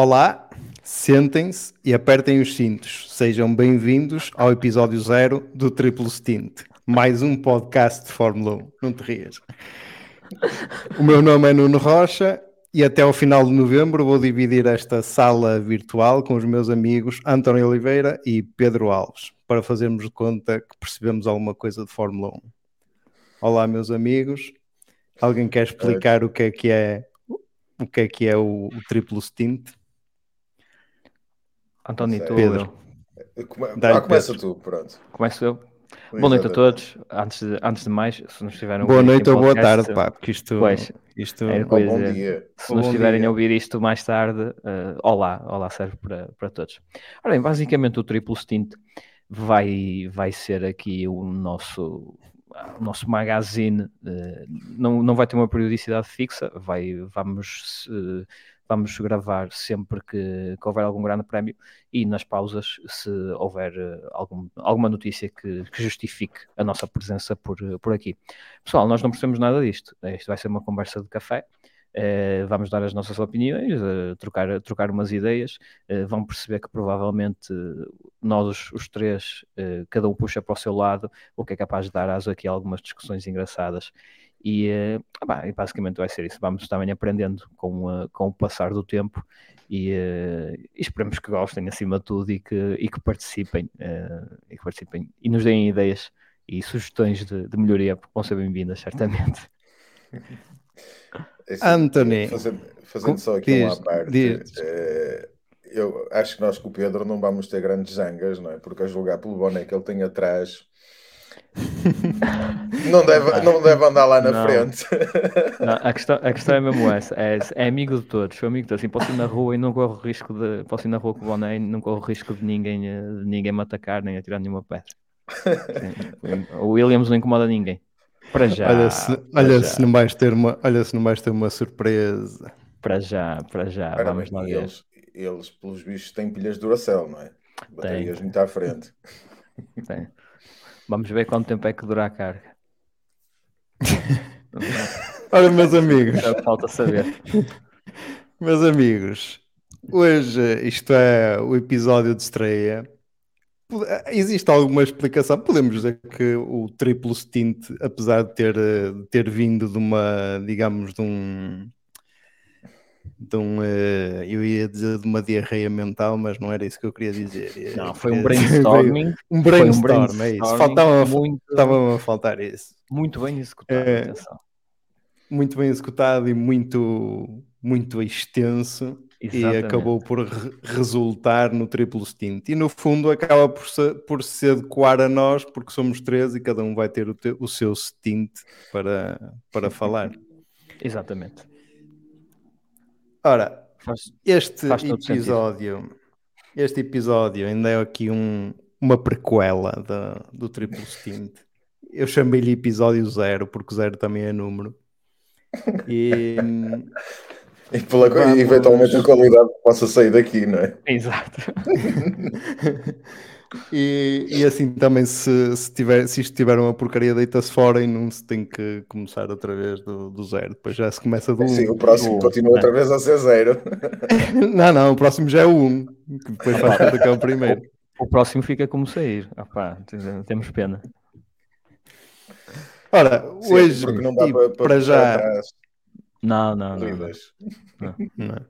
Olá, sentem-se e apertem os cintos. Sejam bem-vindos ao episódio zero do Triplo Stint, mais um podcast de Fórmula 1. Não te rias. O meu nome é Nuno Rocha e até ao final de novembro vou dividir esta sala virtual com os meus amigos António Oliveira e Pedro Alves, para fazermos de conta que percebemos alguma coisa de Fórmula 1. Olá, meus amigos. Alguém quer explicar o que é que é o que é que é o, o triplo stint? António, tu. Pedro. Come... Dá-lhe, Ah, começa Pedro. tu, pronto. Começo eu. Boa noite a todos. Antes de, antes de mais, se nos estiverem a Boa noite ou boa tarde, pá, porque isto, Pois, isto é, Pois bom dia. Se Bom nos estiverem dia. a ouvir isto mais tarde, eh, olá, olá serve para, para todos. Ora bem, basicamente o triplo stint vai, vai ser aqui o nosso, o nosso magazine, eh, não, não vai ter uma periodicidade fixa, vai, vamos, eh, vamos gravar sempre que, que houver algum grande prémio e nas pausas, se houver eh, algum, alguma notícia que, que justifique a nossa presença por, por aqui. Pessoal, nós não percebemos nada disto, isto vai ser uma conversa de café. Eh, vamos dar as nossas opiniões, eh, trocar, trocar umas ideias. eh, vão perceber que provavelmente nós, os três, eh, cada um puxa para o seu lado, o que é capaz de dar aso aqui algumas discussões engraçadas. E, eh, ah, bah, e basicamente vai ser isso. Vamos também aprendendo com, eh, com o passar do tempo e, eh, e esperemos que gostem acima de tudo e que, e que participem, eh, e que participem e nos deem ideias e sugestões de, de melhoria, porque vão ser bem-vindas, certamente. Anthony, Fazendo, fazendo com- só aqui uma diz- parte. diz. eh, eu acho que nós com o Pedro não vamos ter grandes zangas, não é? Porque a julgar pelo boné que ele tem atrás. Não deve, não deve andar lá na Não. frente. Não, a, questão, a questão é mesmo essa, é, é amigo de todos, sou amigo de todos, assim, posso ir na rua e não corro risco de, posso ir na rua com o boné e não corro risco de ninguém, eh, de ninguém me atacar, nem atirar nenhuma pedra. Sim, O Williams não incomoda ninguém. Para já, olha, se, para olha já, se não vais ter uma, olha se não vais ter uma surpresa. para já, para já, Ora vamos lá ver. eles, eles, pelos bichos, têm pilhas de Duracell, não é? Baterias muito à frente. Tem. Vamos ver quanto tempo é que dura a carga. Ora, meus amigos, falta saber. meus amigos, hoje isto é o episódio de estreia. Existe alguma explicação? Podemos dizer que o triplo stint, apesar de ter, eh, de ter vindo de uma, digamos, de um, de um, eh, eu ia dizer de uma diarreia mental, mas não era isso que eu queria dizer. Não, foi um brainstorming, Um foi um brainstorm, é isso. brainstorming Faltava, muito, estava a faltar isso. muito bem executado, É. atenção. Muito bem executado e muito, muito extenso. E Exatamente. acabou por re- resultar no triplo stint. E no fundo acaba por se, por se adequar a nós, porque somos três e cada um vai ter o, te- o seu stint para, para falar. Exatamente. Ora, Faz- este Faz episódio, este episódio ainda é aqui um, uma prequela da, do triplo stint. Eu chamei-lhe episódio zero, porque zero também é número. E, E, pela, Vamos. e eventualmente a qualidade possa sair daqui, não é? Exato. e, e assim também se, se, tiver, se isto tiver uma porcaria deita-se fora e não se tem que começar outra vez do, do zero. Depois já se começa do Sim, um. o próximo do- continua outra vez a ser zero. Não, não, o próximo já é o um, que depois faz conta que é o primeiro. O próximo fica como sair. Opá, temos pena. Ora, Sim, hoje, porque não dá para, para, para já, Não, não, não. não. não, é?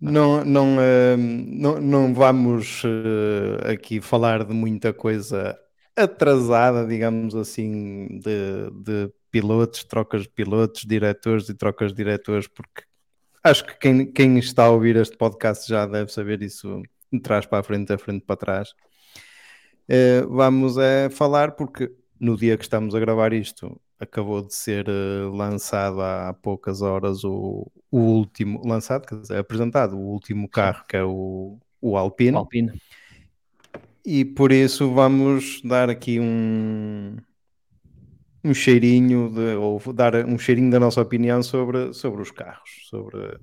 Não, não, eh, não, não vamos eh, aqui falar de muita coisa atrasada, digamos assim, de, de pilotos, trocas de pilotos, diretores e trocas de diretores, porque acho que quem, quem está a ouvir este podcast já deve saber isso de trás para a frente, da frente para trás. Eh, vamos é falar porque no dia que estamos a gravar isto acabou de ser eh, lançado há poucas horas o, o último, lançado, quer dizer, apresentado o último carro que é o, o Alpine. Alpine. E por isso vamos dar aqui um, um cheirinho de, ou dar um cheirinho da nossa opinião sobre, sobre os carros, sobre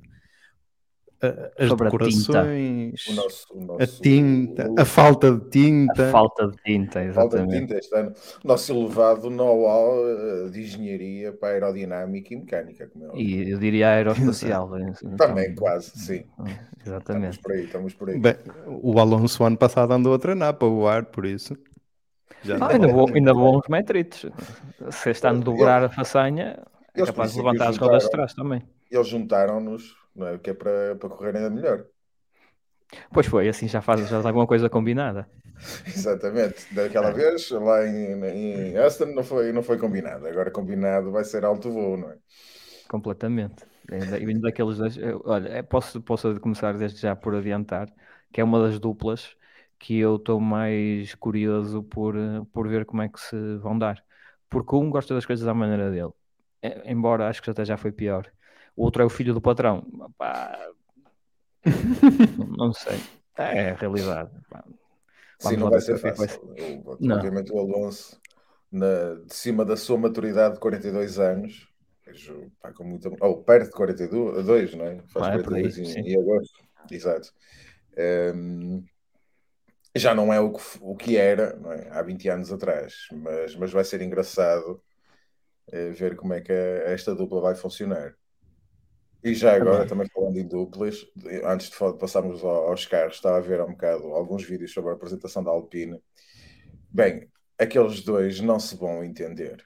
as Sobre a tinta. decorações, O nosso, o a nosso- tinta, o- a falta de tinta. A falta de tinta, falta de exatamente. tinta este ano. Nosso elevado know-how eh, de engenharia para aerodinâmica e mecânica, como é. E eu diria aeroespacial. Também, quase, sim. Estamos Exatamente. por aí, estamos por aí. Bem, o Alonso ano passado andou a treinar para voar, por isso. Já Ah, ainda, vou, ainda vão uns metritos. Se este ano dobrar a façanha, é capaz de levantar as rodas de trás também. Eles juntaram-nos, não é? que é para, para correr ainda melhor. Pois foi, assim já faz já está alguma coisa combinada. Exatamente. Daquela vez, lá em, em Aston, não foi, não foi combinado. Agora combinado vai ser alto voo, não é? Completamente. Vindo daqueles dois, olha, é, posso, posso começar desde já por adiantar, que é uma das duplas que eu estou mais curioso por, por ver como é que se vão dar. Porque um gosta das coisas à maneira dele, É, embora acho que até já foi pior. O outro é o filho do patrão. Pá, não sei. É a realidade. Pá, Sim, não vai ser é vai fácil. O- Não. Obviamente o Alonso, na- de cima da sua maturidade de 42 anos, vejo, pá, com muita, ou perto de 42, não é? Faz Ah, é por aí, 42 sim. em, em agosto. Exato. Ehm, já não é o que, o que era não é? há 20 anos atrás, mas, mas vai ser engraçado eh, ver como é que a- esta dupla vai funcionar. E já agora, também falando em duplas, antes de passarmos ao- aos carros, estava a ver há um bocado alguns vídeos sobre a apresentação da Alpine. Bem, aqueles dois não se vão entender.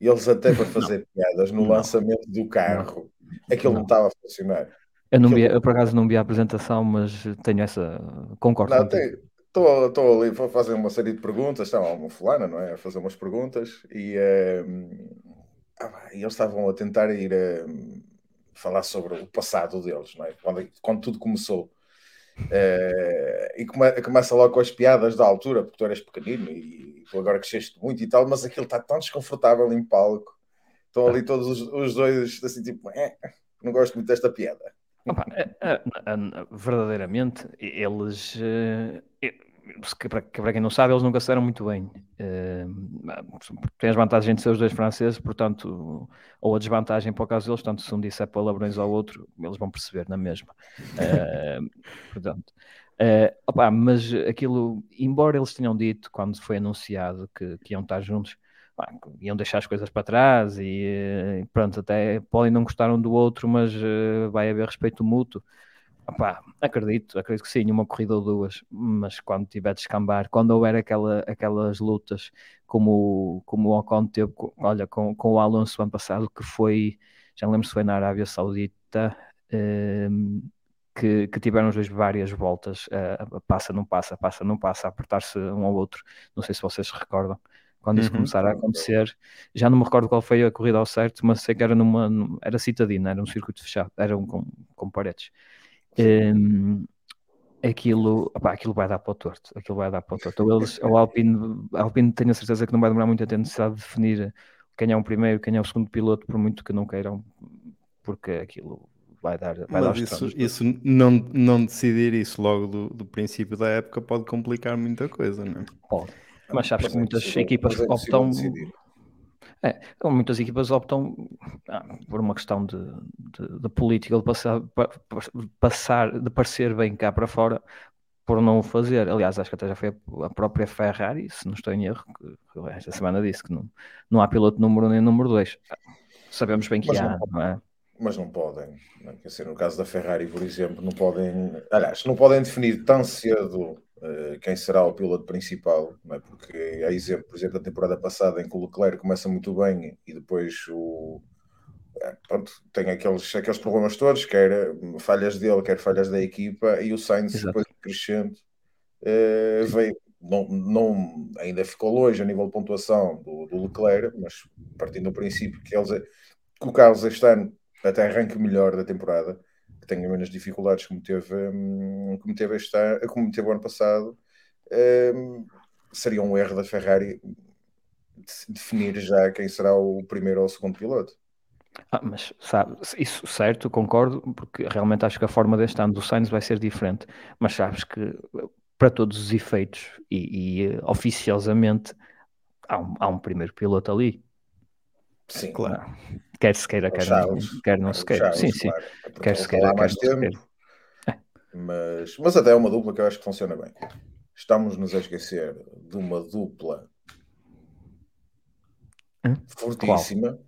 Eles até para fazer piadas no Não. lançamento do carro, aquilo não Não. estava a funcionar. Eu, não vi, eu por acaso não vi a apresentação, mas tenho essa. Concordo Não, tem- Estou ali para fazer uma série de perguntas, estava uma fulana, não é? A fazer umas perguntas e eh, ah, e eles estavam a tentar ir eh, falar sobre o passado deles, não é? Quando, quando tudo começou. Eh, e come- começa logo com as piadas da altura, porque tu eras pequenino e tu agora cresceste muito e tal, mas aquilo está tão desconfortável em palco. Estão ali todos os, os dois assim, tipo, "Eh, não gosto muito desta piada. Opa, é- é- verdadeiramente, eles, eh, eh, se- que para, que para quem não sabe, eles nunca se deram muito bem. Eh, Tem as vantagens de ser os dois franceses, portanto, ou a desvantagem para o caso deles, portanto, se um disser palavrões ao outro, eles vão perceber na mesma. Eh, portanto, eh, opa, mas aquilo, embora eles tenham dito quando foi anunciado que, que iam estar juntos, pá, iam deixar as coisas para trás e pronto, até podem não gostar um do outro, mas vai haver respeito mútuo. Opá, acredito, acredito que sim, uma corrida ou duas, mas quando tiver de escambar, quando houver aquela, aquelas lutas como, como o Ocon teve, com- olha, com, com o Alonso ano passado, que foi, já não lembro se foi na Arábia Saudita, ehm, que, que tiveram os dois várias voltas, eh, passa, não passa, passa, não passa, a apertar-se um ao outro, não sei se vocês se recordam. Quando isso Uhum. começar a acontecer, já não me recordo qual foi a corrida ao certo, mas sei que era numa, num- era citadina, era um circuito fechado, era um com, com paredes. Hum, aquilo, opá, aquilo vai dar para o torto, aquilo vai dar para o torto. Ou eles, ou a Alpine, Alpine tenho a certeza que não vai demorar muito a ter necessidade de definir quem é o primeiro, quem é o segundo piloto, por muito que não queiram, porque aquilo vai dar, vai dar Mas os isso, tronos. isso não, não decidir isso logo do, do princípio da época pode complicar muita coisa, não é? Pode. Mas sabes que é muitas impossível- equipas é optam. decidir. É, muitas equipas optam ah, por uma questão de, de, de política, de passar, pa- pa- passar, de parecer bem cá para fora, por não o fazer. Aliás, acho que até já foi a- própria Ferrari, se não estou em erro, que esta semana disse que não, não há piloto número 1 nem número 2. Sabemos bem que Mas há, não- não é? mas não podem. Quer dizer, no caso da Ferrari, por exemplo, não podem, aliás, não podem definir tão cedo quem será o piloto principal, é? porque há exemplo, por exemplo, da temporada passada em que o Leclerc começa muito bem e depois o eh, pronto, tem aqueles, aqueles problemas todos, quer eh, falhas dele, quer falhas da equipa, e o Sainz Exato. depois crescente eh, veio, não, não, ainda ficou longe a nível de pontuação do, do Leclerc, mas partindo do princípio que, eles, que o Carlos este ano até arranque melhor da temporada, tenha menos dificuldades como teve, hum, como teve, este como teve o ano passado, hum, seria um erro da Ferrari de- definir já quem será o primeiro ou o segundo piloto. Ah, mas sabe, isso certo, concordo, porque realmente acho que a forma deste ano do Sainz vai ser diferente, mas sabes que para todos os efeitos e, e, eh, oficiosamente há um, há um primeiro piloto ali, Sim, Claro. Quer se queira, quer, não, quer não se queira. Charles, Sim, sim. claro. Quer se queira, quer se tempo. queira. Mas, mas até é uma dupla que eu acho que funciona bem. Estamos-nos a esquecer de uma dupla Hã? fortíssima,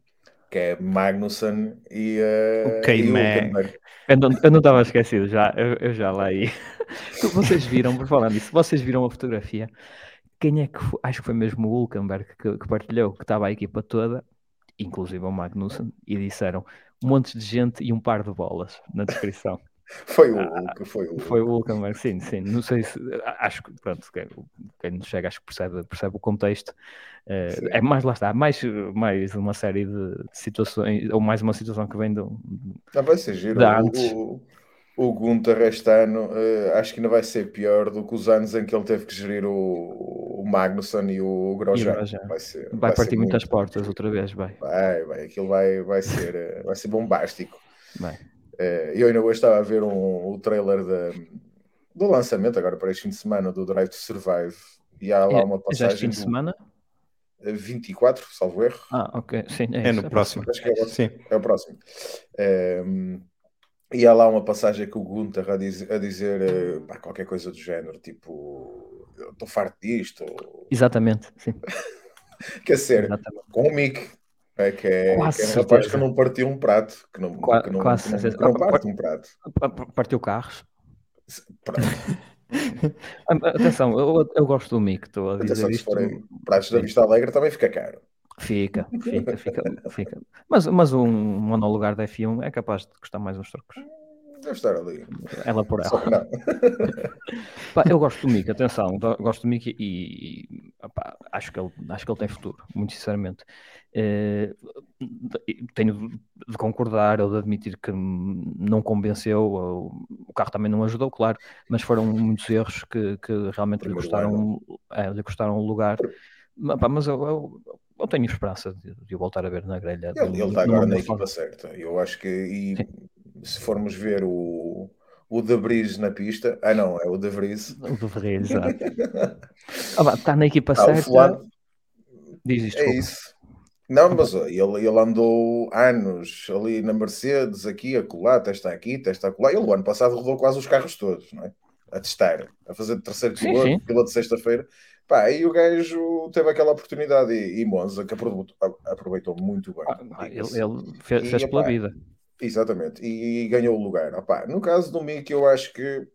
que é Magnussen e, uh, O K-Mag. Hülkenberg. Eu não, eu não estava esquecido, já, eu, eu já lá aí. Vocês viram, por falar nisso, vocês viram a fotografia? Quem é que foi? Acho que foi mesmo o Hulkenberg que, que partilhou, que estava a equipa toda, inclusive o Magnussen, e disseram um monte de gente e um par de bolas na descrição. Foi o Hulk, foi o Foi o Hulkenberg, sim, sim. Não sei se. Acho que, pronto, quem, quem nos chega, acho que percebe, percebe o contexto. Sim. é mais, lá está, mais, mais uma série de situações, ou mais uma situação que vem do. Não vai ser giro. De O, antes. o, o Gunther este ano eh, acho que ainda vai ser pior do que os anos em que ele teve que gerir o, o Magnussen e o Grosjean. Vai, ser, Vai, ser partir muitas muito- portas outra vez, vai. Vai, vai, aquilo vai, vai, ser, eh, vai ser bombástico. vai. Eh, Eu ainda hoje estava a ver um, o trailer da- do lançamento, agora para este fim de semana, do Drive to Survive. E há lá uma É, já este passagem fim de semana? eh, 24, salvo erro. Ah, ok, sim. É, É no próximo. Acho que é o, Sim. é o próximo. Ehm, e há lá uma passagem que o Gunther a, diz- a dizer eh, pá, qualquer coisa do género, tipo, estou farto disto. Exatamente, sim. Quer dizer, Exatamente. com o Mick, é, que é, Quase que é um rapaz que não partiu um prato, que não, Qua- que não, quase que não, que não Ah, parte um prato. Pa- pa- Partiu carros. Atenção, eu, eu gosto do Mick, estou a dizer Atenção, se isto. forem pratos da. Vista Alegre também fica caro. Fica, fica, fica, fica. Mas, mas um monolugar da F1 é capaz de custar mais uns trocos. Deve estar ali. Ela por ela. Pá, eu gosto do Mick, atenção, gosto do Mick e, e, opá, acho, que ele, acho que ele tem futuro, muito sinceramente. Eh, tenho de concordar ou de admitir que não convenceu, ou o carro também não ajudou, claro, mas foram muitos erros que, que realmente lhe custaram, é, lhe custaram o lugar. Mas eu, eu, eu tenho esperança de, de voltar a ver na grelha. Ele, ele está agora na equipa forma. certa. Eu acho que e se formos ver o, o De Vries na pista, ah não, é o De Vries. O de Vries, exato. Ah, Está na equipa Ah, certa. fulano, Diz isto, é isso. Não, mas ele, ele andou anos ali na Mercedes, aqui, acolá, testa aqui, testa acolá. Ele o ano passado rodou quase os carros todos, não é? A testar, a fazer de terceiro Sim, piloto, sim. piloto de sexta-feira. Pá, e o gajo teve aquela oportunidade e, e Monza, que aproveitou, muito bem. Ah, ele, diga-se. ele fez, E, fez pela vida. Exatamente, e, ganhou o lugar. Opá, no caso do Mick, eu acho que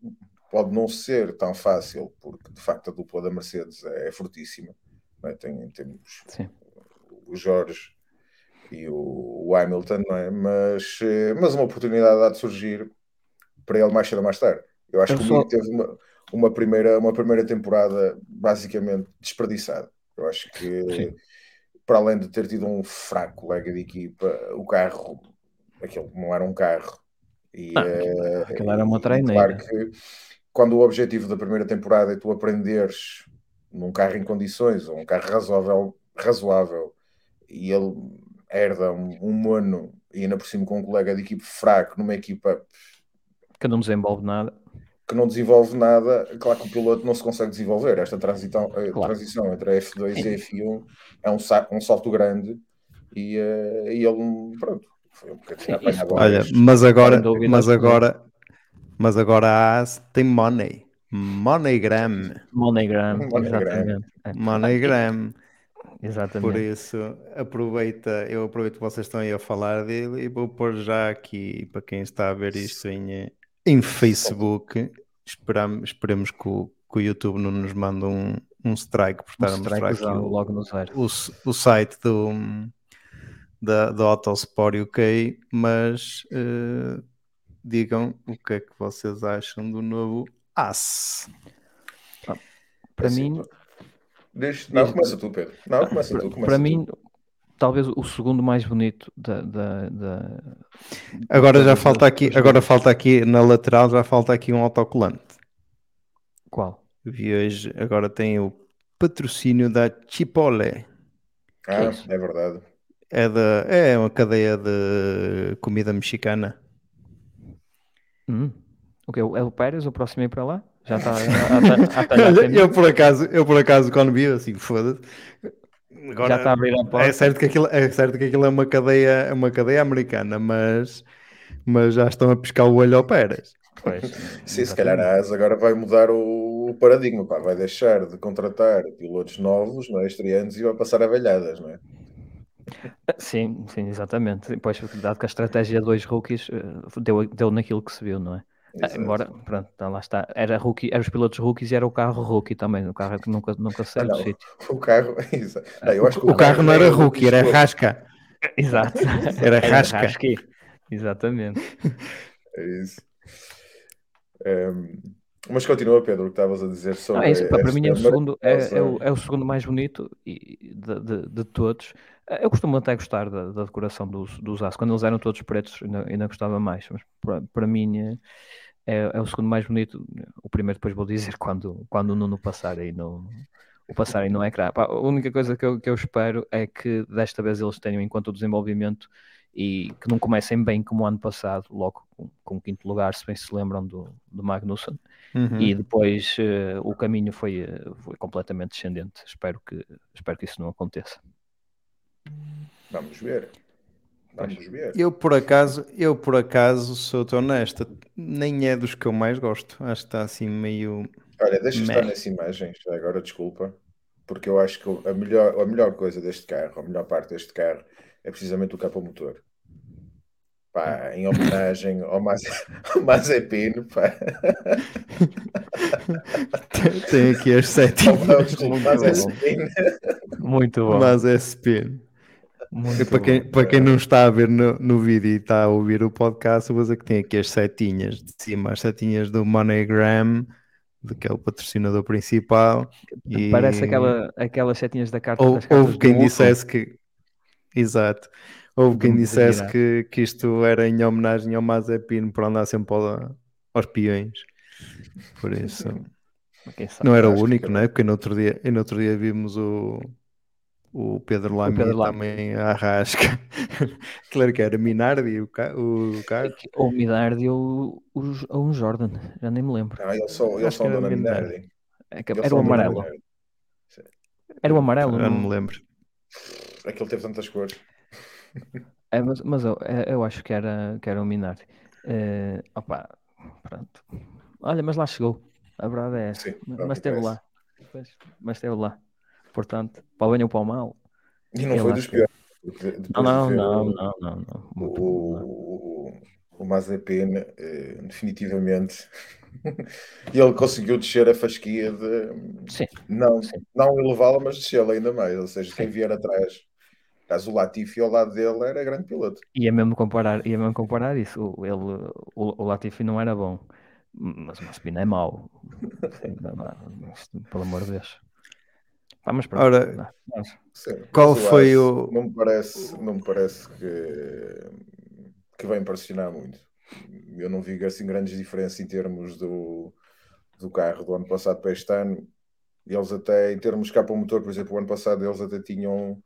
pode não ser tão fácil, porque de facto a dupla da Mercedes é, fortíssima. não é? Tem, temos Sim. o Jorge e o, o Hamilton, é? mas, eh, mas uma oportunidade há de surgir para ele mais cedo ou mais tarde. Eu acho Eu que o só- Mick teve uma, uma, primeira, uma primeira temporada basicamente desperdiçada. Eu acho que, Sim. para além de ter tido um fraco colega de equipa, o carro, aquele não era um carro. E, Não, eh, aquilo era uma treineira. Claro que quando o objetivo da primeira temporada é tu aprenderes num carro em condições, ou um carro razoável, razoável e ele herda um, um mono e ainda por cima com um colega de equipe fraco numa equipa Que não desenvolve nada. Que não desenvolve nada, claro que o piloto não se consegue desenvolver. Esta transição, a Claro. transição entre a F2 e a F1 é um, um salto grande e, eh, e ele, pronto, foi um bocadinho Sim, a apanhar isso- bolas. Olha, mas agora, mas agora, mas agora a AS tem money. Moneygram. Exatamente. É, Moneygram. Por exatamente. isso, aproveita, eu aproveito que vocês estão aí a falar dele e vou pôr já aqui para quem está a ver isto em, eh, em Facebook. Esperamos, esperemos que o, que o YouTube não nos mande um, um strike por Um estar a mostrar aqui o, logo no zero. o, o site do, da, da Autosport UK, mas eh, digam o que é que vocês acham do novo AS. Para Assim, mim, Deixa- Não, começa tu, Pedro. Não, começa para, tu. Começa para tu. mim, talvez o segundo mais bonito da. da, da- Agora já Todos falta aqui, agora falta aqui na lateral já falta aqui um autocolante. Qual? Vi hoje, agora tem o patrocínio da Chipotle. Ah, é é verdade. É, da, é uma cadeia de comida mexicana. Hum. O quê? É o Pérez? O próximo a ir para lá? Já está talhar Olha, tendência? eu por acaso, eu por acaso quando vi assim, foda-se. Agora, Já está a abrir a porta. é certo que aquilo, é certo que aquilo é uma cadeia, é uma cadeia americana, mas, mas já estão a pescar o olho ao Pérez. Pois, Sim, se calhar a ASA agora vai mudar o paradigma, pá, vai deixar de contratar pilotos novos, não é, estreantes, e vai passar a velhadas, não é? Sim, sim, exatamente. Depois, dado que a estratégia dois rookies eh, deu, deu naquilo que se viu, não é? Ah, Exato. Embora, pronto, então lá está. Era, rookie, era os pilotos rookies e era o carro rookie também. O carro que nunca, nunca Ah, saiu do não, sítio. o carro, exato. Não, eu acho que O carro não era rookie, era rasca. Exato. Era rasca. rasque. Exatamente. É isso. Ehm, mas continua, Pedro, o que estavas a dizer Não, sobre. é isso, para, mim é o, segundo, é, é o, é o segundo mais bonito de, de, de todos. Eh, Eu costumo até gostar da, da decoração dos, dos aços. Quando eles eram todos pretos, ainda, ainda gostava mais. Mas para, para mim eh, é, é o segundo mais bonito. O primeiro depois vou dizer quando, quando o Nuno passar aí no, o passar aí no ecrã. Pá, a única coisa que eu, que eu espero é que desta vez eles tenham em conta o desenvolvimento e que não comecem bem como o ano passado, logo com, com o quinto lugar, se bem se lembram do, do Magnussen. Uhum. E depois eh, o caminho foi, foi completamente descendente. Espero que, espero que isso não aconteça. Vamos ver. Vamos ver. Eu por acaso, eu por acaso, sou-te honesta, nem é dos que eu mais gosto. Acho que está assim meio. Olha, deixa estar nessa imagem, já agora desculpa, porque eu acho que a melhor, a melhor coisa deste carro, a melhor parte deste carro, é precisamente o capô motor. Pá, em homenagem ao Maze- ao Mazepin, pá. Tem aqui as desculpa, Muito Mazepin. Muito bom. Mas é spin. Muito para, quem, bom. para quem não está a ver no, no vídeo e está a ouvir o podcast, eu vou dizer que tem aqui as setinhas de cima, as setinhas do MoneyGram, de que é o patrocinador principal. E Parece aquela, aquelas setinhas da carta Ou, das houve quem dissesse que. Exato. Houve quem dissesse que, que isto era em homenagem ao Mazepin por andar sempre ao- aos peões. Por isso. Sabe? Não era o que único, era. não é? Porque no outro dia, no outro dia vimos o, o Pedro Lamy Pedro Lamy. também à rasca. claro que era Minardi o, ca- o carro. Ou Minardi ou, o- ou um Jordan, já nem me lembro. Não, eles são, eles são era Dona Minardi. Minardi. É Era o amarelo. Era o amarelo. Eu não me lembro. Aquele teve tantas cores. É, mas, mas eu, é- eu acho que era, que era o Minardi. Eh, opa, pronto. Olha, mas lá chegou. A verdade é essa. Sim, mas, é mas esteve lá. Pois, mas esteve lá. Portanto, para o bem ou para o mal. E não foi dos chegou. piores. Não, não, não, não, não, não. O, o, Mazepin, eh, definitivamente, ele conseguiu descer a fasquia de Sim, não, Sim. não elevá-la, mas descê-la ainda mais. Ou seja, quem Sim. vier atrás, caso o Latifi ao lado dele, era grande piloto. ia mesmo comparar, ia mesmo comparar isso. Ele, o, o Latifi não era bom, mas o Mazepin é mau. Pelo amor de Deus. Pá, mas pronto. Ora, não, Sim, Qual foi o- Não me parece, não me parece que, que vai impressionar muito. Eu não vi assim grandes diferenças em termos do, do carro do ano passado para este ano. Eles até, em termos de capa motor, por exemplo, o ano passado eles até tinham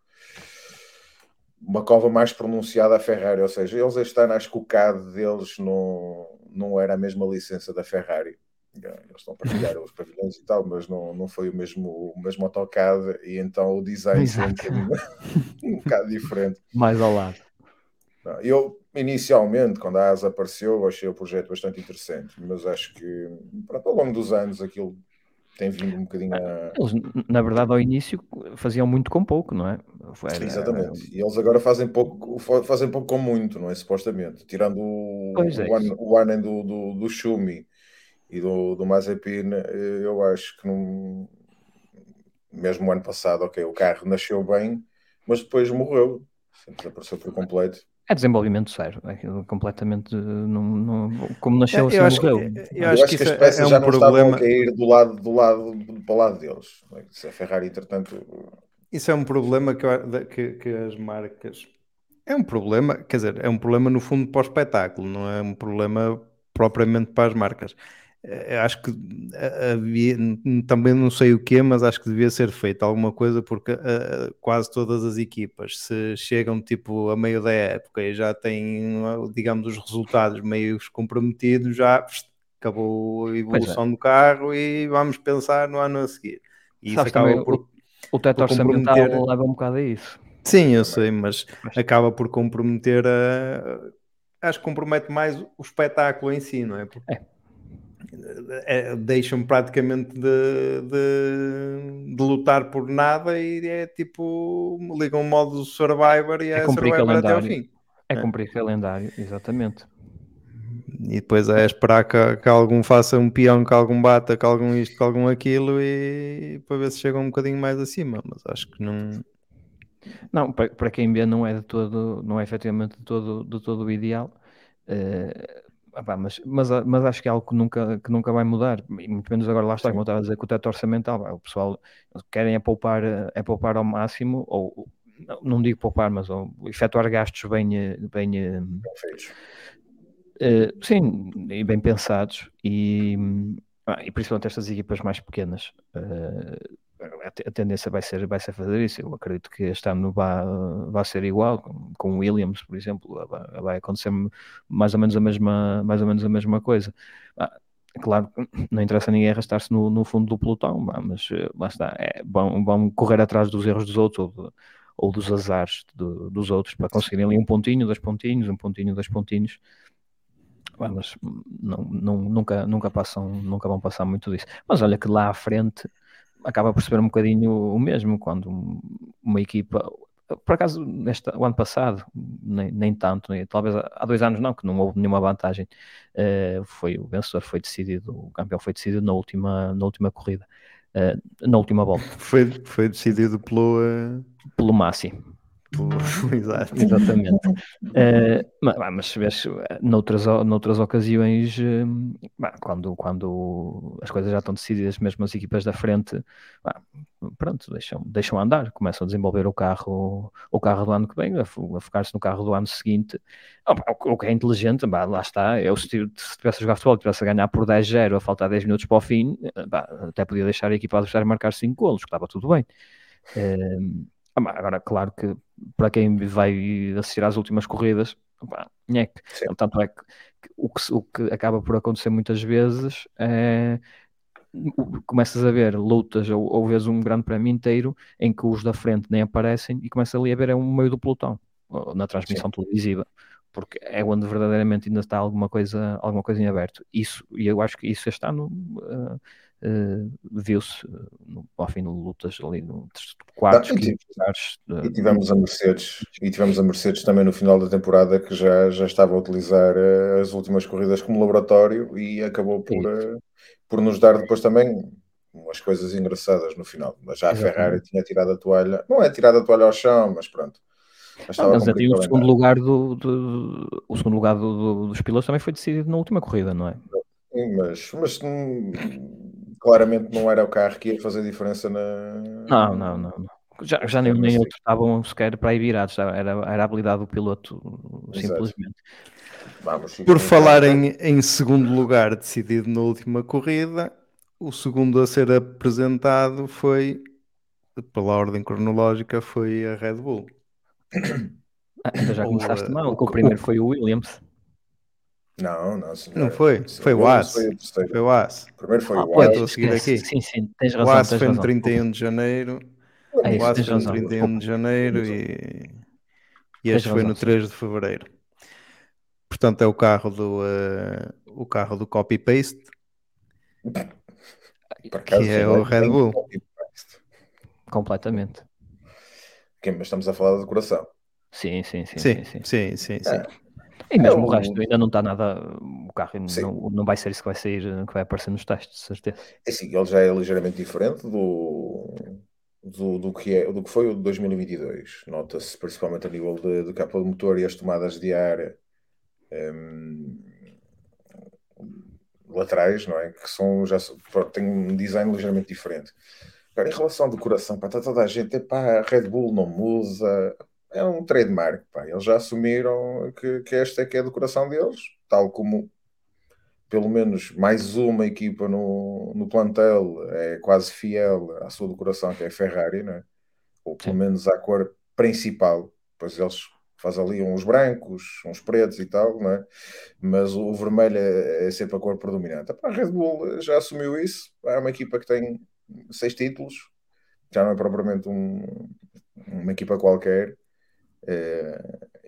uma cova mais pronunciada à Ferrari, ou seja, eles este ano acho que o CAD deles não, não era a mesma licença da Ferrari. Eles estão a partilhar os pavilhões e tal, mas não, não foi o mesmo, o mesmo AutoCAD e então o design foi um bocadinho um bocado diferente. mais ao lado. Eu, inicialmente, quando a ASA apareceu, achei o projeto bastante interessante, mas acho que pronto, ao longo dos anos aquilo tem vindo um bocadinho a. Eles, na verdade, ao início faziam muito com pouco, não é? Era- Exatamente. E eles agora fazem pouco, fa- fazem pouco com muito, não é? Supostamente. Tirando o, é o, ano, o ano do, do, do Schumi e do, do Mazepin, eh, eu acho que não. Mesmo o ano passado, ok, o carro nasceu bem, mas depois morreu. Desapareceu por completo. É desenvolvimento zero. Aquilo completamente. Não, não- como nasceu, assim eu acho, morreu. que, eu Eu acho que que as é, peças é já um não estavam a problema. cair do lado, do lado, para o lado deles. é? Se a Ferrari, entretanto, Isso é um problema que, eu- que, que as marcas. É um problema, quer dizer, é um problema no fundo para o espetáculo, não é um problema propriamente para as marcas. Eh, Acho que eh, havia, também não sei o quê, mas acho que devia ser feito alguma coisa porque eh, quase todas as equipas, se chegam tipo a meio da época e já têm, digamos, os resultados meio comprometidos, já acabou a evolução do carro e vamos pensar no ano a seguir. E isso acaba também, por o, o teto orçamental comprometer- leva um bocado a isso. Sim, eu sei, mas Mas- acaba por comprometer a. Acho que compromete mais o espetáculo em si, não é? Porque é, deixam praticamente de, de, de, lutar por nada e é tipo ligam o modo Survivor e é, é Survivor calendário. até ao fim. É, é cumprir calendário, exatamente. E depois é esperar que, que, algum faça um peão, que algum bata, que algum isto, que algum aquilo e para ver se chega um bocadinho mais acima, mas acho que não. Não, para, para quem vê não é de todo, não é efetivamente de todo, de todo o ideal. Uh, mas, mas, mas acho que é algo que nunca, que nunca vai mudar, e muito menos agora lá está, como eu estava a dizer, com o teto orçamental, o pessoal querem é poupar, é poupar ao máximo, ou não digo poupar, mas ou, efetuar gastos bem, bem, bem feitos. Uh, sim, e bem pensados, e, ah, e principalmente estas equipas mais pequenas. Uh, a tendência vai ser, vai ser fazer isso. Eu acredito que este ano vai, vai ser igual, com, com Williams, por exemplo, vai, acontecer mais ou menos a mesma, mais ou menos a mesma coisa. Ah, claro, não interessa ninguém arrastar-se no, no, fundo do pelotão, mas eh, lá está, é, vão, vão correr atrás dos erros dos outros ou, de, ou dos azares do, dos outros para conseguirem ali um pontinho, dois pontinhos, um pontinho, dois pontinhos mas não, não, nunca, nunca, passam, nunca vão passar muito disso. Mas olha que lá à frente acaba por ser um bocadinho o mesmo quando uma equipa. Por acaso, neste, o ano passado, nem, nem tanto, nem, talvez há dois anos não, que não houve nenhuma vantagem. Uh, foi o vencedor foi decidido, o campeão foi decidido na última, na última corrida, uh, na última volta. Foi, foi decidido pelo, uh... pelo Massi. Exato. Exatamente. Uh, mas, mas vês, noutras, noutras ocasiões, uh, quando, quando as coisas já estão decididas, mesmo as equipas da frente, pronto, deixam, deixam andar, começam a desenvolver o carro, o carro do ano que vem, a, a focar-se no carro do ano seguinte. o, que é inteligente, lá está. Eu, se, se tivesse a jogar futebol, tivesse a ganhar por 10-0, a faltar 10 minutos para o fim, bah, até podia deixar a equipa adversária marcar 5 golos, que estava tudo bem. Uh, Agora, claro que para quem vai assistir às últimas corridas, nheque. Tanto é que o, que o que acaba por acontecer muitas vezes é começas a ver lutas ou, ou vês um grande prémio inteiro em que os da frente nem aparecem e começa ali a ver é um meio do pelotão na transmissão Sim. televisiva porque é onde verdadeiramente ainda está alguma coisa alguma coisa em aberto isso e eu acho que isso este ano uh, uh, viu-se uh, ao fim de lutas ali no quartos, e, e tivemos a Mercedes e tivemos a Mercedes também no final da temporada que já, já estava a utilizar uh, as últimas corridas como laboratório e acabou por, por nos dar depois também umas coisas engraçadas no final. Mas já a Ferrari tinha tirado a toalha, não é tirado a toalha ao chão, mas pronto. Mas, não, mas até o segundo lugar do, do, o segundo lugar do, do, dos pilotos também foi decidido na última corrida, não é? Sim, mas, mas hum, claramente não era o carro que ia fazer diferença na. Não, não, não. Já, já nem, nem outros estavam sequer para aí virados, era, era a habilidade do piloto, simplesmente. Vamos, Por falar em, em segundo lugar decidido na última corrida, o segundo a ser apresentado foi, pela ordem cronológica, foi a Red Bull. Ah, então já começaste mal, o, o primeiro foi o Williams. Não, não, senhor. Não foi? Foi o As. Foi, o As. Primeiro foi ah, o As. Estou a seguir aqui. Sim, sim, tens razão. O As foi no 31 de janeiro. É o As foi no 31 de janeiro e, e este foi no 3 de fevereiro. Portanto, é o carro do, uh, o carro do copy-paste. Que é o Red Bull. Completamente. Okay, mas estamos a falar da decoração. Sim, sim, sim. Sim, sim, sim. sim, sim. É. E mesmo é o resto ainda não está nada. O carro não, não vai ser isso que vai sair, que vai aparecer nos testes, de certeza. É sim, ele já é ligeiramente diferente do, do, do, que, é, do que foi o de 2022. Nota-se principalmente a nível de, de capa de motor e as tomadas de ar um, laterais, não é? Que são já têm um design ligeiramente diferente. Agora, em relação à decoração, para está toda a gente, pá, a Red Bull não musa, é um trademark. Pá. Eles já assumiram que, que esta é que é a decoração deles, tal como pelo menos mais uma equipa no, no plantel é quase fiel à sua decoração, que é a Ferrari, não é? ou pelo menos à cor principal. Pois eles fazem ali uns brancos, uns pretos e tal, não é? mas o vermelho é, é sempre a cor predominante. A Red Bull já assumiu isso, é uma equipa que tem seis títulos, já não é propriamente um, uma equipa qualquer,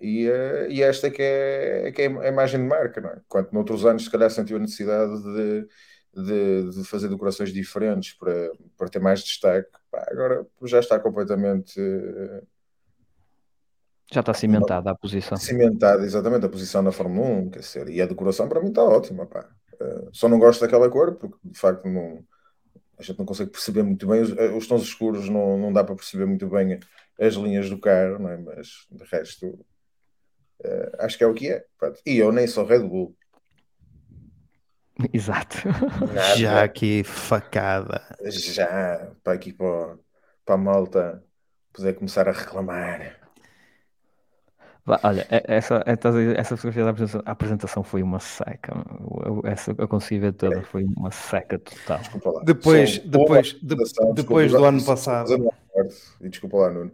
e, uh, e, esta que é, que é a imagem de marca, não é? Quanto noutros anos, se calhar, sentiu a necessidade de, de, de fazer decorações diferentes para, para ter mais destaque. Pá, agora já está completamente já está cimentada a posição. Cimentada, exatamente, a posição na Fórmula 1, quer dizer, e a decoração para mim está ótima, pá. Só não gosto daquela cor, porque de facto não, a gente não consegue perceber muito bem, os, eh, os tons escuros não, não dá para perceber muito bem as linhas do carro, não é? mas de resto uh, acho que é o que é. Pronto. E eu nem sou Red Bull. Exato. Nada. Já aqui facada. Já, para aqui para, para a malta poder começar a reclamar. Olha, essa, essa fotografia da apresentação, a apresentação foi uma seca. Eu, essa eu consegui ver toda, foi uma seca total. Depois, depois, de, depois do ano passado. E desculpa lá, Nuno.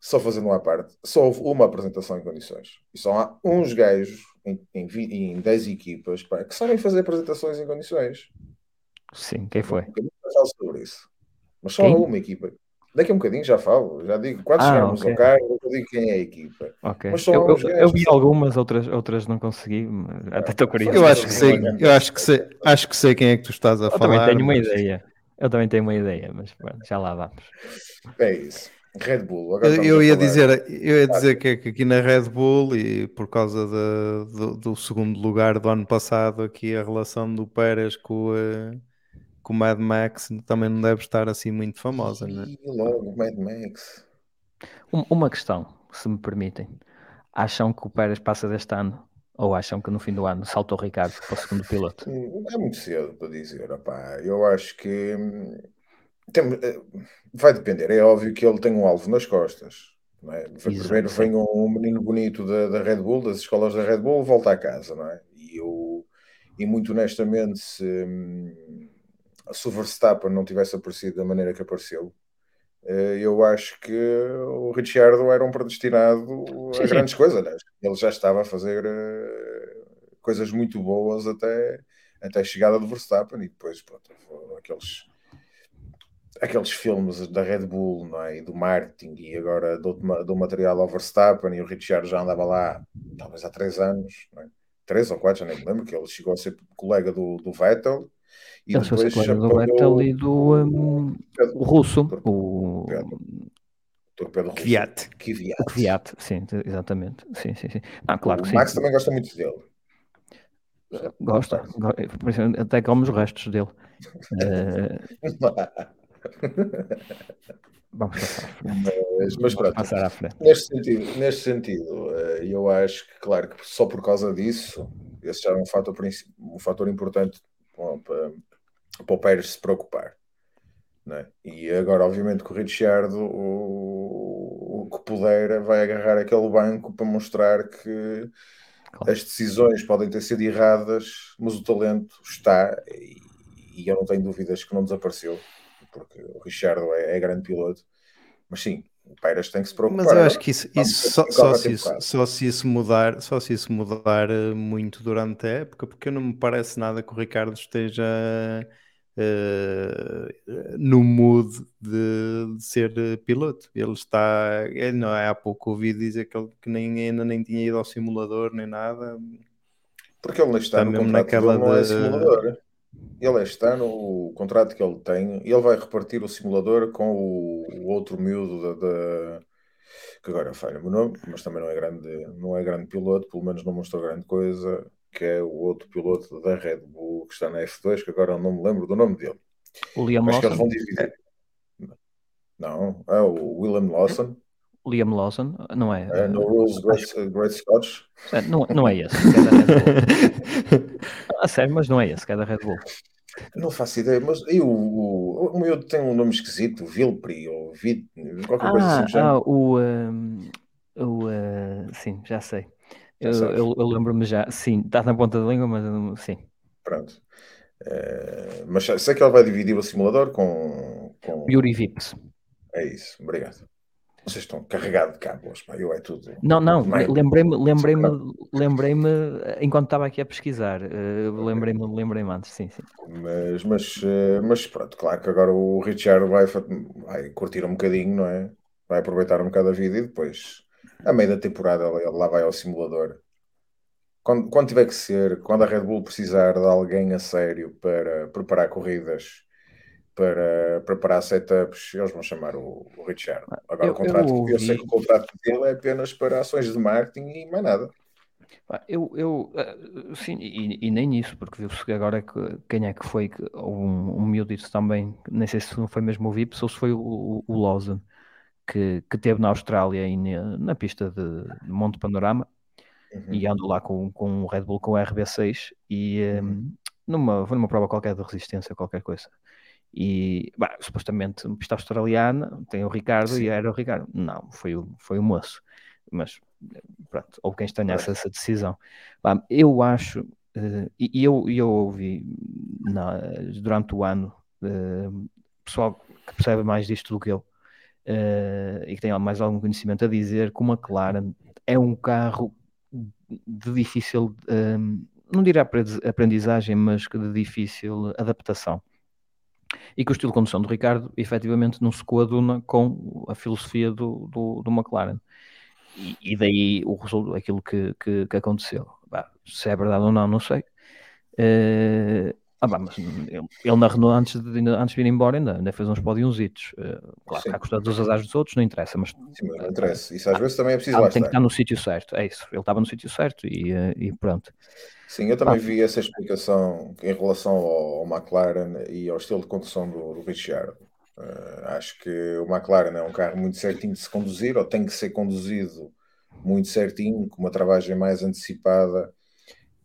Só fazendo uma parte, só houve uma apresentação em condições. E só há uns gajos em, em, em 10 equipas pá, que sabem fazer apresentações em condições. Sim, quem foi? Eu falo sobre isso. Mas só há uma equipa Daqui a um bocadinho já falo, já digo, quando ah, chegarmos okay. ao carro, eu digo quem é a equipa. Okay. Mas eu, eu, eu, vi algumas, outras, outras não consegui, até estou curioso. Eu acho que sei, eu acho que sei, acho que sei quem é que tu estás a eu falar. Eu também tenho mas... uma ideia. Eu também tenho uma ideia, mas já lá vamos. É isso. Red Bull. eu, eu ia dizer, eu ia dizer que, que, aqui na Red Bull e por causa de, do, do, segundo lugar do ano passado aqui a relação do Pérez com, uh, com o Mad Max também não deve estar assim muito famosa, não é? Logo, Mad Max. Uma questão, se me permitem. Acham que o Pérez passa deste ano ou acham que no fim do ano salta o Ricardo para o segundo piloto? É muito cedo para dizer. Opá. Eu acho que hum, tem, eh, vai depender. É óbvio que ele tem um alvo nas costas. É? Primeiro vem um menino bonito da, da Red Bull, das escolas da Red Bull, volta a casa. Não é? e, eu, e muito honestamente, se, hum, se o Verstappen não tivesse aparecido da maneira que apareceu, eh, eu acho que o Ricciardo era um predestinado a grandes coisas. Né? Ele já estava a fazer eh, coisas muito boas até, até a chegada do Verstappen e depois pronto, aqueles aqueles filmes da Red Bull não é? e do marketing e agora do, do material ao Verstappen e o Ricciardo já andava lá talvez há três anos, é? três ou quatro, já nem me lembro, que ele chegou a ser colega do, do Vettel e Ele depois se do Vettel e do um, o russo, o Torpedo Kvyat. Kvyat. O Kvyat, sim, exatamente. Sim, sim, sim. Ah, claro o que Max sim. também gosta muito dele. Gosta, até come os restos dele. Uh... Vamos passar. Mas, mas pronto, passar à frente. Neste sentido, neste sentido, eh, eu acho que, claro, que só por causa disso, esse já é um fator, um fator importante para, para o Pérez se preocupar. É? E agora, obviamente, que o Ricciardo, o, o, que puder, vai agarrar aquele banco para mostrar que claro. as decisões podem ter sido erradas, mas o talento está, e, e, eu não tenho dúvidas que não desapareceu, porque o Ricciardo é, é grande piloto. Mas sim, o Pérez tem que se preocupar. Mas eu acho que isso, isso só, só, se isso, só, se isso, mudar, só se isso mudar eh, muito durante a época, porque não me parece nada que o Ricardo esteja uh, no mood de, de, ser piloto. Ele está, ele não é há pouco ouvi dizer que ele que nem, ainda nem tinha ido ao simulador nem nada. Porque ele está, está no contrato naquela não é simulador. Ele este ano, o contrato que ele tem, ele vai repartir o simulador com o, o outro miúdo da, que agora falha o nome, mas também não é grande, não é grande piloto, pelo menos não mostrou grande coisa, que é o outro piloto da Red Bull que está na F2, que agora não me lembro do nome dele. O Liam Lawson. que eles vão dividir. Não, é o William Lawson. Liam Lawson, não é? é no Rules Great, Great Scotch. É, não, não é esse, a sério, mas não é esse, que é da Red Bull. Não faço ideia, mas e o, o, meu tem um nome esquisito, Vilpri ou Vid, qualquer ah, coisa assim. Ah, o, um, o uh, sim, já sei. Eu, eu, eu lembro-me já, sim, está na ponta da língua, mas sim. Pronto. Uh, mas sei que ele vai dividir o simulador com. com... Yuri Vips. É isso, obrigado. Vocês estão carregados de cabos, pá, eu é tudo. Não, não, lembrei-me, lembrei-me, lembrei-me enquanto estava aqui a pesquisar, uh, lembrei-me, lembrei-me antes, sim, sim. Mas, mas, uh, mas pronto, claro que agora o Richard vai, vai curtir um bocadinho, não é? Vai aproveitar um bocado a vida e depois, a meio da temporada, ele lá vai ao simulador quando, quando tiver que ser, quando a Red Bull precisar de alguém a sério para preparar corridas, para preparar setups, eles vão chamar o, o Richard. Agora, Eu- o contrato, eu eu, sei que o contrato dele é apenas para ações de marketing e mais nada. Eu, eu eh, sim, e, e nem isso, porque viu-se que agora que, quem é que foi, que, um, um miúdo disse também, nem sei se não foi mesmo o Vips ou se foi o, o, o Lawson, que, que teve na Austrália e na, na pista de, Monte Panorama Uhum. e andou lá com, com o Red Bull com o RB6 e Uhum. numa, foi numa prova qualquer de resistência, qualquer coisa. E bah, supostamente uma pista australiana tem o Ricardo Sim. e era o Ricardo. Não, foi o, foi o moço. Mas pronto, ou quem estranhasse essa decisão. Pá, eu acho, eh, e eu, eu ouvi na- durante o ano eh, pessoal que percebe mais disto do que eu eh, e que tem mais algum conhecimento a dizer que o McLaren é um carro de difícil, não direi aprendiz- aprendizagem, mas que de difícil adaptação. E que o estilo de condução do Ricardo efetivamente não se coaduna com a filosofia do, do, do McLaren. E, e daí o resultado, aquilo que, que, que aconteceu. Bah, se é verdade ou não, não sei. Eh, ah, bah, mas ele, ele na Renault, antes de, antes de vir embora, ainda, ainda fez uns pódios. claro, Sim. que à custa dos azares dos outros, não interessa, mas Sim, mas não interessa. Isso às vezes também é preciso ah, lá tem que estar. estar no sítio certo. É isso. Ele estava no sítio certo e, eh, e pronto. Sim, eu também vi essa explicação em relação ao, ao McLaren e ao estilo de condução do, do Richard. Eh, acho que o McLaren é um carro muito certinho de se conduzir, ou tem que ser conduzido muito certinho, com uma travagem mais antecipada.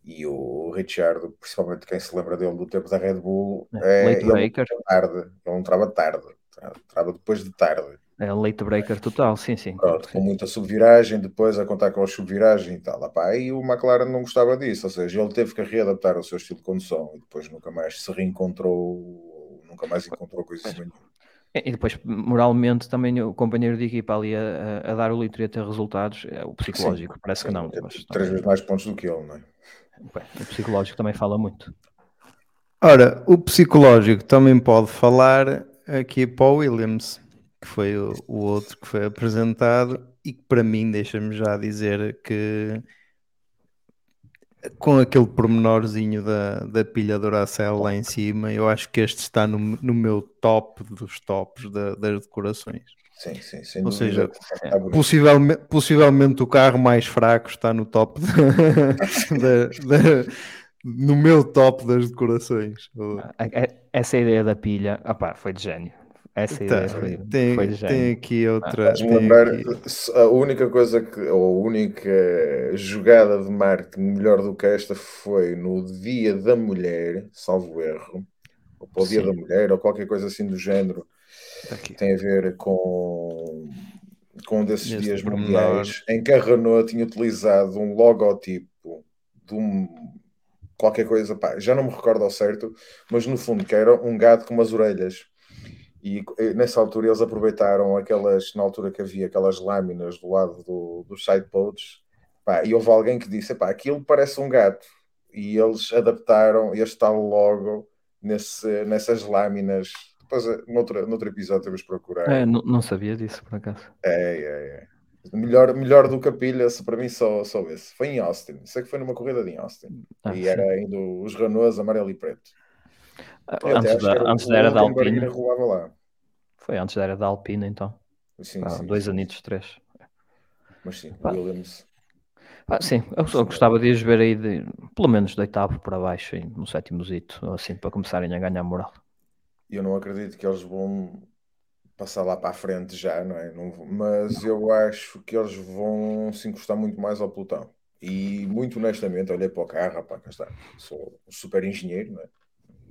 E o Richard, principalmente quem se lembra dele do tempo da Red Bull, É, é, ele trava tarde, ele não trava tarde, tra- trava depois de tarde. É late breaker total, sim, sim. Pronto, com Sim. muita subviragem, depois a contar com a subviragem e tal. Epá, e o McLaren não gostava disso, ou seja, ele teve que readaptar o seu estilo de condução e depois nunca mais se reencontrou, nunca mais encontrou coisas nenhuma. E depois, moralmente, também o companheiro de equipa ali a, a- dar o litro e a ter resultados, é o psicológico, parece que não, mas três vezes mais pontos do que ele, não é? bem, o psicológico também fala muito. Ora, o psicológico também pode falar aqui para o Williams, que foi o, o outro que foi apresentado e que para mim deixa-me já dizer que com aquele pormenorzinho da, da pilha Duracell lá em cima, eu acho que este está no, no meu top dos tops da- das decorações. Sim, sim, sem Ou dúvida. seja. Possivelmente, possivelmente o carro mais fraco está no top da- da- da- no meu top das decorações. Essa ideia da pilha, opá, foi de gênio. Essa Tá, ideia foi, tem, foi de tem aqui outra. Faz-me tem lembrar aqui- a única coisa que, ou a única jogada de marketing melhor do que esta foi no Dia da Mulher, salvo erro, ou para o Dia Sim. da Mulher, ou qualquer coisa assim do género, Tá aqui. tem a ver com, com um desses Neste dias mundiais, em que a Renault tinha utilizado um logotipo de um qualquer coisa, pá, já não me recordo ao certo, mas no fundo que era um gato com umas orelhas. E eh, nessa altura eles aproveitaram aquelas, na altura que havia aquelas lâminas do lado do, dos sidepods, pá, e houve alguém que disse, pá, aquilo parece um gato. E eles adaptaram este tal logo nesse, nessas lâminas. Depois, eh, noutro, noutro episódio, temos procurar. É, não, não sabia disso, por acaso. É, é, é. Melhor, melhor do que a pilha, se para mim só, só esse. Foi em Austin. Sei que foi numa corrida em Austin. Ah, e sim. era ainda os Renaults amarelo e preto. Eu Antes da, era antes da era da Alpine. Foi antes da era da Alpine, então. Sim, Ah, sim, dois sim. anitos, três. Mas sim, Pá. Williams. Ah, sim, eu só gostava de os ver aí, de, pelo menos de oitavo para baixo, no sétimo zito, ou assim, para começarem a ganhar moral. Eu não acredito que eles vão passar lá para a frente já, não é? Não mas eu acho que eles vão se encostar muito mais ao pelotão. E muito honestamente, olhei para o carro, rapaz, cá está. Sou um super engenheiro, não é?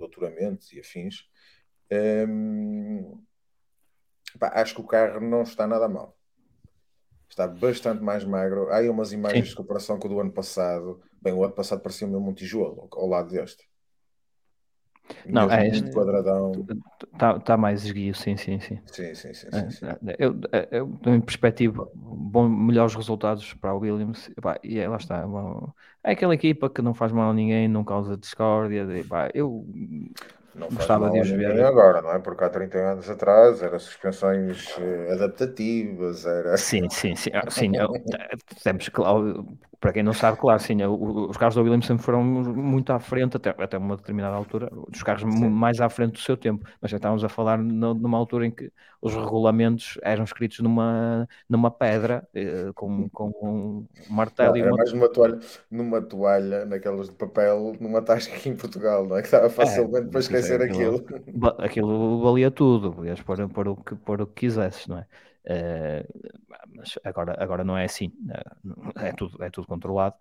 Doutoramento e afins. Hum, pá, acho que o carro não está nada mal. Está bastante mais magro. Há aí umas imagens Sim. de comparação com o do ano passado. Bem, o ano passado parecia mesmo um tijolo ao lado deste. Não, é este- quadradão. Está tá mais esguio, sim, sim, sim. Sim, sim, sim, É, sim, sim. é, eu, é, eu, em perspectiva, bom, melhores resultados para a Williams, epá, e lá está. bom, é aquela equipa que não faz mal a ninguém, não causa discórdia. de, epá, eu Não Gostava de os ver. agora, não é? Porque há 30 anos atrás eram suspensões eh, adaptativas, era. Sim, sim, sim. Ah, sim eu- temos, claro, para quem não sabe, claro, sim, o- os carros da Williams sempre foram muito à frente, até, até uma determinada altura, dos carros Sim. mais à frente do seu tempo. Mas já estávamos a falar numa altura em que os regulamentos eram escritos numa, numa pedra, eh, com, com um martelo e Era uma mais numa toalha, numa toalha, naquelas de papel, numa tasca aqui em Portugal, não é? Que estava facilmente para quer dizer, esquecer aquilo- aquilo. Aquilo valia tudo, podias pôr, pôr, o que, pôr o que quisesses, não é? Eh, mas agora, agora não é assim, eh, é tudo, é tudo controlado.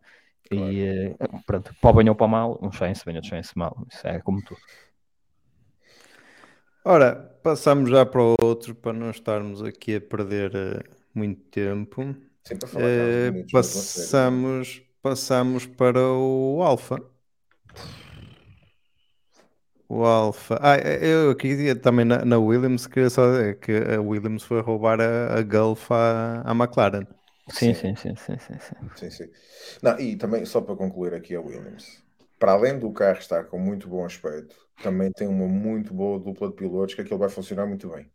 E eh, pronto, para o bem ou para o mal, um chance, bem, outro chance mal, isso é como tudo. Ora, passamos já para o outro para não estarmos aqui a perder eh, muito tempo. Sim, para falar minutos, sei. passamos, passamos para o Alfa. O Alfa. Ah, eu queria também na, na Williams, queria só dizer que a Williams foi roubar a, a Gulf à, à McLaren. Sim, Sim. sim, sim, sim, sim, sim. Sim. Não, e também, só para concluir aqui a Williams, para além do carro estar com muito bom aspecto, também tem uma muito boa dupla de pilotos que aquilo vai funcionar muito bem.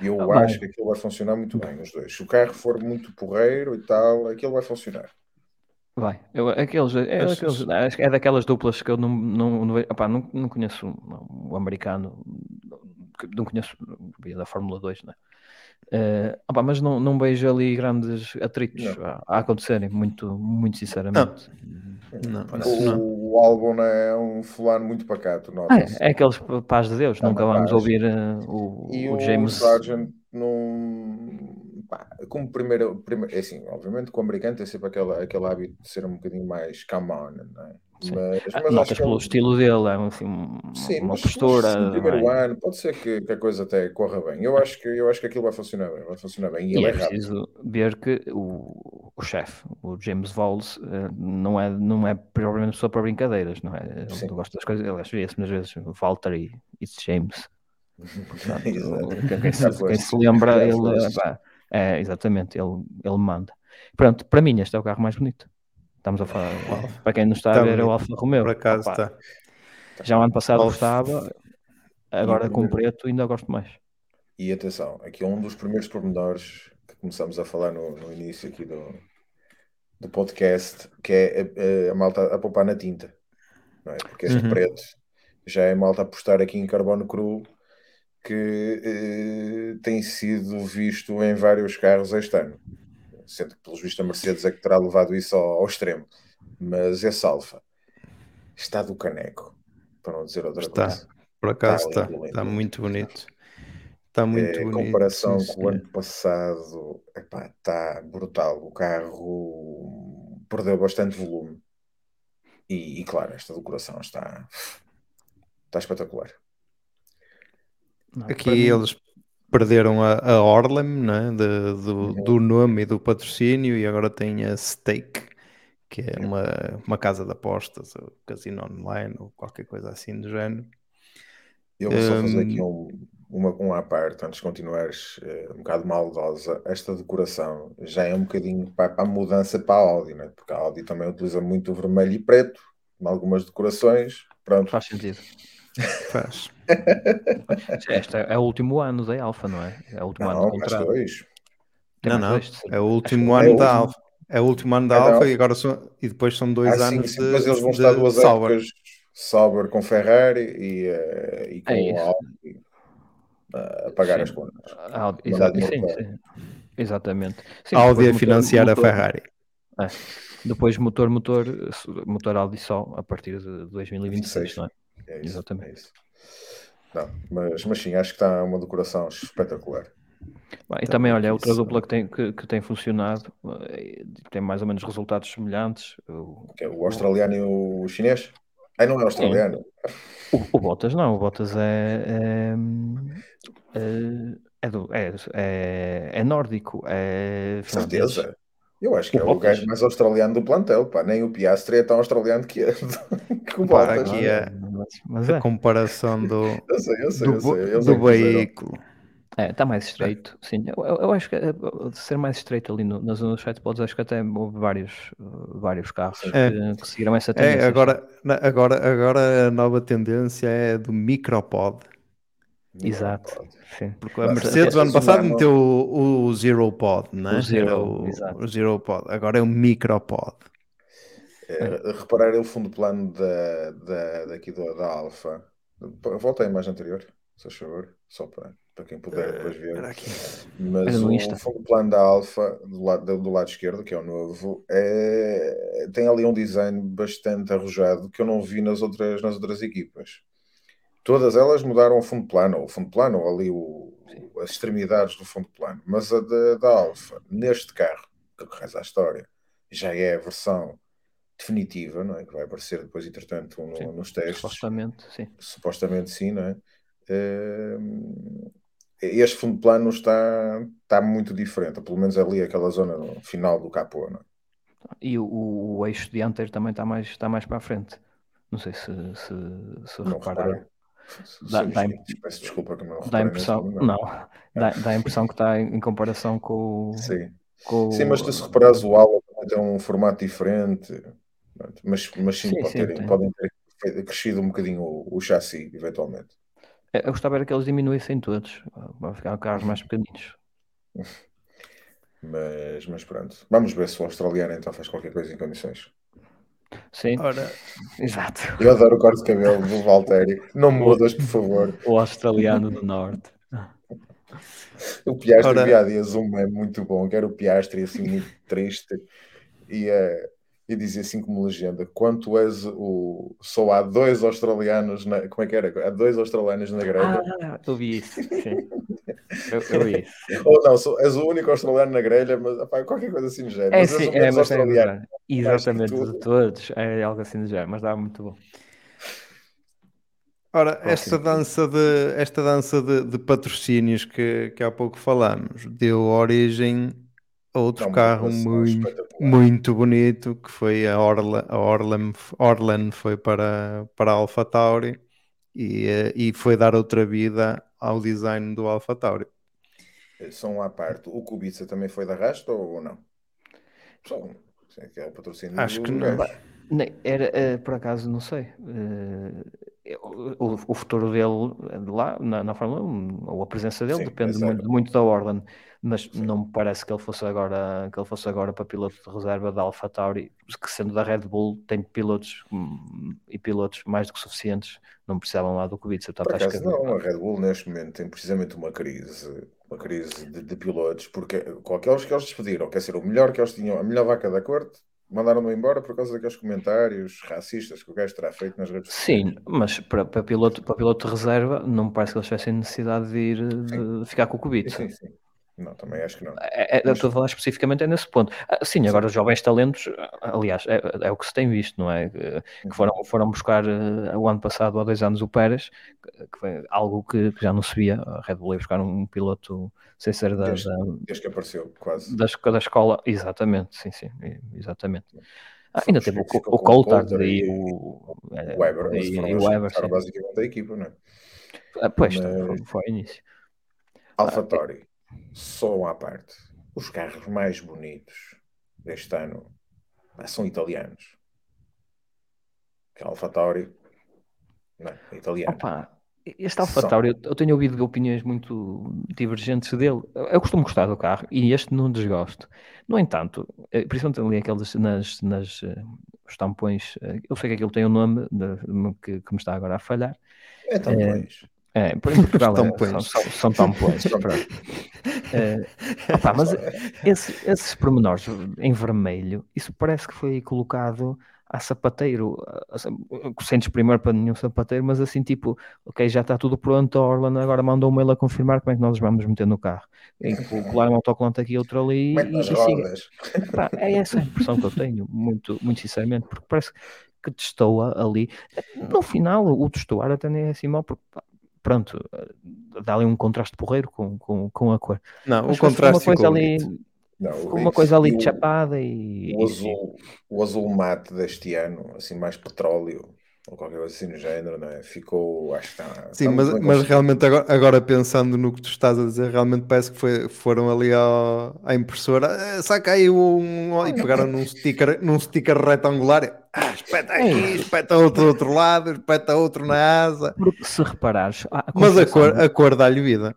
E eu Ah, acho que aquilo vai funcionar muito bem, os dois. Se o carro for muito porreiro e tal, aquilo vai funcionar. Vai, eu, aqueles, é, Acho- aqueles- acho que é daquelas duplas que eu não, não, não, opá, não, não conheço um, um americano, não conheço via da Fórmula 2, né? Eh, opá, mas não, não vejo ali grandes atritos a, a acontecerem, muito, muito sinceramente. Não, O, não. o Albon é um fulano muito pacato, Ah, é, é aqueles paz de Deus, É nunca vamos paz. ouvir eh, o, E o o James. Sargent não. Pá, como primeiro, primeiro. É assim, obviamente que o americano tem sempre aquele, aquele hábito de ser um bocadinho mais come on, não é? Sim. Mas, Ah, mas Notas ele- pelo estilo dele, é assim, Sim, uma mas, postura. mas no primeiro é? ano pode ser que, que a coisa até corra bem. Eu acho que, eu acho que aquilo vai funcionar bem, vai funcionar bem. E E ele é é preciso ver que o, o chefe, o James Voles, eh, não é, não é provavelmente pessoa para brincadeiras, não é? Ele Sim. gosta das coisas, ele vê-se muitas vezes, Walter e it's James. Portanto, quem, se, quem se lembra, ele, pá, é, exatamente, ele, ele manda. Pronto, para mim este é o carro mais bonito. Estamos a falar, para quem não está a ver, é o. Alfa Romeo. Por acaso Opa, está. Já o ano passado Alfa- gostava, agora com preto ainda gosto mais. E atenção, aqui é um dos primeiros pormenores que começamos a falar no, no início aqui do, do podcast, que é a, a malta a poupar na tinta. Não é? Porque este Uhum. preto já é malta a apostar aqui em carbono cru que eh, tem sido visto em vários carros este ano. Sendo que, pelos vistos, a Mercedes é que terá levado isso ao, ao extremo. Mas esse Alfa está do caneco, para não dizer outra Está. coisa. Por acaso Tá está. Está lindo. muito bonito. Está muito É, em bonito. comparação sim, com o ano passado, está brutal. O carro perdeu bastante volume. E, e, claro, esta decoração está, está espetacular. Não, Aqui mim- eles perderam a, a Orlem, né? de- do, Uhum. do nome e do patrocínio, e agora tem a Stake, que é uma, uma casa de apostas, ou casino online, ou qualquer coisa assim do género. Eu vou só fazer aqui Hum. um, uma, um à parte, antes de continuares eh, um bocado maldosa. Esta decoração já é um bocadinho para, para a mudança para a Audi, né? porque a Audi também utiliza muito vermelho e preto, em algumas decorações. Pronto, Faz sentido. Faz. Este é, é o último ano da Alfa, não é? É o último ano não, do mais contrato. dois. Tem Não, não. dois, sim. É o último é ano o da. Alfa. É o último ano da É Alfa Alfa. e agora são, e depois são dois Ah, sim, anos sim, de, depois eles vão de estar duas Sauber. épocas Sauber com Ferrari e, eh, e com É a. Audi eh, a pagar Sim. as contas. A Audi- Mandar exa- dinheiro sim, sim. Exatamente. Sim, Audi depois a motor- financiar a motor- Ferrari. é. Depois motor, motor, motor Audi só a partir de 2026, 26. não é? É isso, Exatamente. é isso. Não, mas, mas sim, acho que está uma decoração espetacular. Bem, e também, olha, outra isso. dupla que tem, que, que tem funcionado, eh, tem mais ou menos resultados semelhantes. O, Que é o australiano e o chinês? Ah, não é australiano. o, o Bottas não, o Bottas é. é, é, é, do- é, é- é nórdico, é finlandês. Certeza. Eu acho que O é o Bottas. gajo mais australiano do plantel, pá. Nem o Piastri é tão australiano que, é, que o Bottas. aqui é- Mas, mas é. A comparação do, Eu sei, eu sei, do, eu sei. Eles do é veículo. É, está mais estreito, sim. Eu, eu, acho que eh, ser mais estreito ali no, na zona dos podes, acho que até houve vários, vários carros É. que, que seguiram essa É, tendência. agora, na- agora, agora a nova tendência é do micropod. Exato, sim. Porque a Mercedes, ano passado, meteu o, o Zero Pod, né? O Zero, o, exato. o Zero Pod. Agora é o micropod. É, reparar o fundo plano da, da, daqui da, da Alfa. Volta à imagem anterior, se faz favor, só para, para quem puder depois ver. Mas o Insta. fundo plano da Alfa, do lado, do lado esquerdo, que é o novo, é, tem ali um design bastante arrojado que eu não vi nas outras, nas outras equipas. Todas elas mudaram o fundo plano, o fundo plano, ou ali o, as extremidades do fundo plano. Mas a da, da Alfa, neste carro, que reza a história, já é a versão definitiva, não é? Que vai aparecer depois, entretanto, no- Sim, nos testes Supostamente, sim. supostamente sim, não é? Hum, Este fundo plano está, está muito diferente, pelo menos ali aquela zona final do capô, não é? E o, o, eixo dianteiro também está mais, está mais para a frente. Não sei se, se, se Não repararam. Dá- dá- peço desculpa que não Dá impressão, não, momento. dá, dá a impressão que está em, em comparação com, o- Sim. com sim, mas tu se reparares o também tem um formato diferente, mas, mas sim, Sim, pode sim, tem. podem ter crescido um bocadinho o, o chassi, eventualmente. É, Eu gostava era que eles diminuíssem todos, para ficar carros mais pequeninos. Mas, mas pronto, vamos ver se o australiano então faz qualquer coisa em condições. Sim, Ora, exato. Eu adoro o corte de cabelo do Valtteri. Não mudas, por favor. O australiano do norte. O Piastri Ora- dias um meme muito bom, que era o Piastri assim muito triste e, eh, e dizia assim como legenda: Quanto és o. Só há dois australianos na. Como é que era? Há dois australianos na grelha. Ah, eu vi isso, sim. Eu, eu vi isso. Ou não, sou- és o único australiano na grelha, mas qualquer coisa assim no género. É Mas sim, é, mas é australiano. verdade. Exatamente, de todos. É algo assim do género, mas dá muito bom. ora esta dança de, esta dança de, de patrocínios que, que há pouco falámos deu origem outro Não, carro muito, muito bonito que foi a Orla, a Orlan, Orlan foi para, para a Alpha Tauri e, eh, e foi dar outra vida ao design do Alpha Tauri. São à parte. O Kubica também foi da Rasta ou não? São. Sim, que é o patrocínio Acho do que não. Nem- Era, eh, por acaso, não sei. Eh, o, o futuro dele de lá na, na Fórmula 1, ou a presença dele, Sim, depende muito, muito da Orlan, mas Sim. não me parece que ele fosse agora que ele fosse agora para piloto de reserva da Alpha Tauri, que sendo da Red Bull tem pilotos hum, e pilotos mais do que suficientes, não precisavam lá do Por portanto acho acaso que não, a Red Bull neste momento tem precisamente uma crise, uma crise de, de pilotos, porque com aqueles que eles despediram, quer dizer, o melhor que eles tinham, a melhor vaca da corte, mandaram-no embora por causa daqueles comentários racistas que o gajo terá feito nas redes sociais. Sim, mas para, para, piloto, para piloto de reserva não me parece que eles tivessem necessidade de ir de, ficar com o. Sim, sim, sim. Não, também acho que não. É, é, estou a falar especificamente é nesse ponto. Ah, Sim, agora os jovens talentos, aliás, é, é o que se tem visto, não é? Que, que foram, foram buscar uh, o ano passado, há dois anos, o Pérez, que, foi algo que, que, já não se via. A Red Bull ia buscar um piloto sem ser da, desde, desde que apareceu, quase. Da, da escola, exatamente, sim, sim, exatamente. Ah, ainda teve o, o Coulthard e, e- o é, O Weber, e, e o Weber, sim. basicamente a equipa, não é? Ah, pois, Mas- foi, foi ao início. AlphaTauri, só à parte, os carros mais bonitos deste ano são italianos. Que a AlphaTauri não, é italiano. Opa, este AlphaTauri, eu, eu tenho ouvido opiniões muito divergentes dele. Eu, eu costumo gostar do carro e este não desgosto. No entanto, eh, principalmente ali aqueles nas, nas eh, os tampões, eh, eu sei que aquilo tem um nome de- que, que me está agora a falhar. É tampões. É, por- em Portugal é- são, são, são tampões. pronto. Eh, opa, mas esse- esses pormenores em vermelho, isso parece que foi colocado a sapateiro, sem desprimor para nenhum sapateiro, mas assim tipo, ok, já está tudo pronto, a Orlan agora mandou um mail a confirmar como é que nós os vamos meter no carro. Colar um autocolante aqui, outro ali Mete e, e siga. Pá, é essa a impressão que eu tenho, muito, muito sinceramente, porque parece que testoa ali. No final, o testoar até nem é assim mal, porque pronto, dá ali um contraste porreiro com, com, com a cor. Não, Mas o contraste uma coisa ali, bonito. Não, uma coisa ali o- chapada e, O azul, o azul mate deste ano, assim mais petróleo, ou qualquer coisa assim no género, não é? Ficou, acho que está. Sim, mas, mas realmente agora, agora, pensando no que tu estás a dizer, realmente parece que foi, foram ali ao, à impressora, ah, saca aí um, e pegaram num sticker, num sticker retangular, ah, espeta aqui, é espeta outro do outro lado, espeta outro na asa. Porque se reparares, a mas a cor, a cor dá-lhe vida.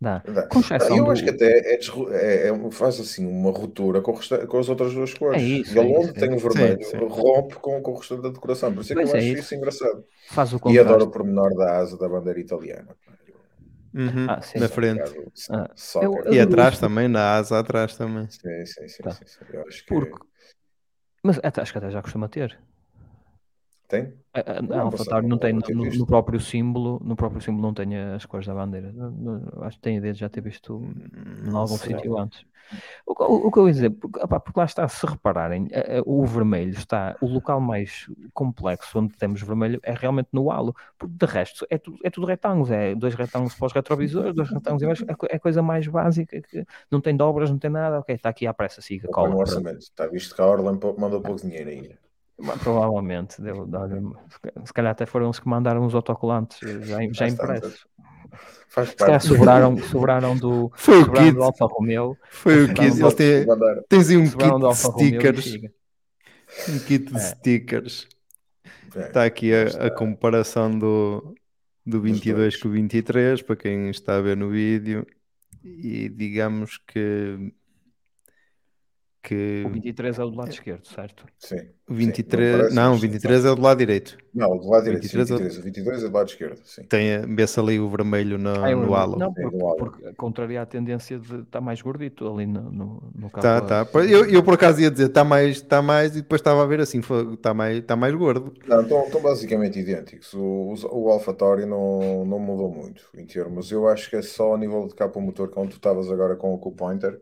Dá. Dá. Eu do... acho que até é, é, é, faz assim uma ruptura com, com, as outras duas cores. É isso, e é onde tem o vermelho, sim, sim. rompe com, com o restante da decoração. Por isso é que eu é acho isso. isso engraçado. Faz o e adoro o pormenor da asa da bandeira italiana. Uhum, ah, na frente. ah, eu, eu, e atrás eu... também, na asa atrás também. Sim, sim, sim. Tá. sim, sim. Eu acho que... Porque... Mas acho que até já costuma ter. Tem? A, a, a AlphaTauri não tem no, no, próprio símbolo, no próprio símbolo não tem as cores da bandeira. acho que tem ideia de já ter visto em algum sítio antes. O, o, o, que eu ia dizer, porque, opa, porque lá está, se repararem, o vermelho está, o local mais complexo onde temos vermelho é realmente no halo, porque de resto é tudo, é tudo retângulos, é dois retângulos para os retrovisores, dois retângulos embaixo, é, é coisa mais básica, que não tem dobras, não tem nada, ok, está aqui à pressa, siga, cola. está visto que a Orlan mandou pouco dinheiro ainda. Provavelmente, deu, se calhar até foram os que mandaram os autocolantes já, já impressos. Faz se calhar sobraram, sobraram do, Foi sobraram o do Alfa Romeo. Foi o kit. Ele tem, tens aí um kit de stickers. Um kit de é. stickers. Está aqui a, a, comparação do, do 22 com o 23, para quem está a ver no vídeo. E digamos que que... O 23 é o do lado esquerdo, certo? Sim. O 23, sim, não, não, o 23 é o do lado direito. Não, do lado direito, 23, 23, o 22 é do lado esquerdo, sim. Tem, vê-se ali o vermelho no, ah, no halo. Não, porque, porque contraria a tendência de estar tá mais gordito ali no, no, no caso. Tá, tá. Eu, eu por acaso ia dizer, está mais, está mais, e depois estava a ver assim, está mais, está mais gordo. Não, estão, estão basicamente idênticos. O, o, o não, não mudou muito em termos. Eu acho que é só a nível de capa motor, quando tu estavas agora com o Q-Pointer,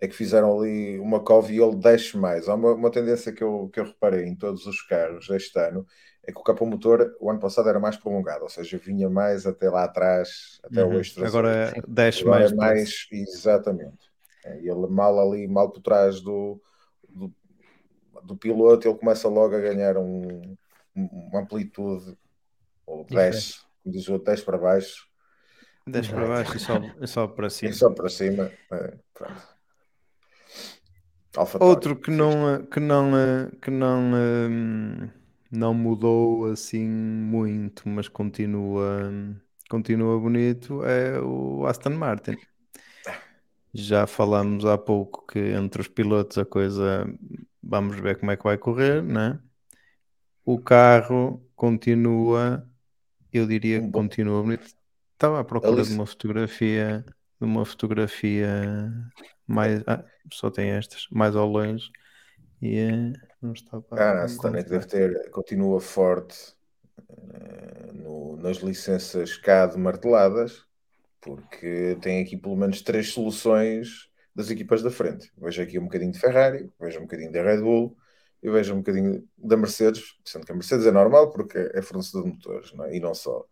é que fizeram ali uma e ele desce mais. Há uma, uma, tendência que eu, que eu reparei em todos os carros este ano é que o capô motor o ano passado era mais prolongado, ou seja, vinha mais até lá atrás, até uhum. o eixo Agora desce Agora mais. É mais exatamente. É, ele mal ali, mal por trás do, do, do, piloto, ele começa logo a ganhar um, uma amplitude, ou desce, como diz o outro, desce para baixo. Desce para baixo e só, e só para cima. E só para cima. É, pronto. Outro que não, que não, que não, hum, não mudou assim muito, mas continua, continua bonito, é o Aston Martin. Já falamos há pouco que entre os pilotos a coisa, vamos ver como é que vai correr, né? O carro continua, eu diria que continua bonito. Estava à procura Alice. de uma fotografia, uma fotografia mais. Ah, só tem estas, mais ao longe. E é, não está para. Ah, também deve ter, continua forte uh, no, nas licenças CAD marteladas, porque tem aqui pelo menos três soluções das equipas da frente. Vejo aqui um bocadinho de Ferrari, vejo um bocadinho da Red Bull e vejo um bocadinho da Mercedes, sendo que a Mercedes é normal porque é fornecedor de motores não é? e não só.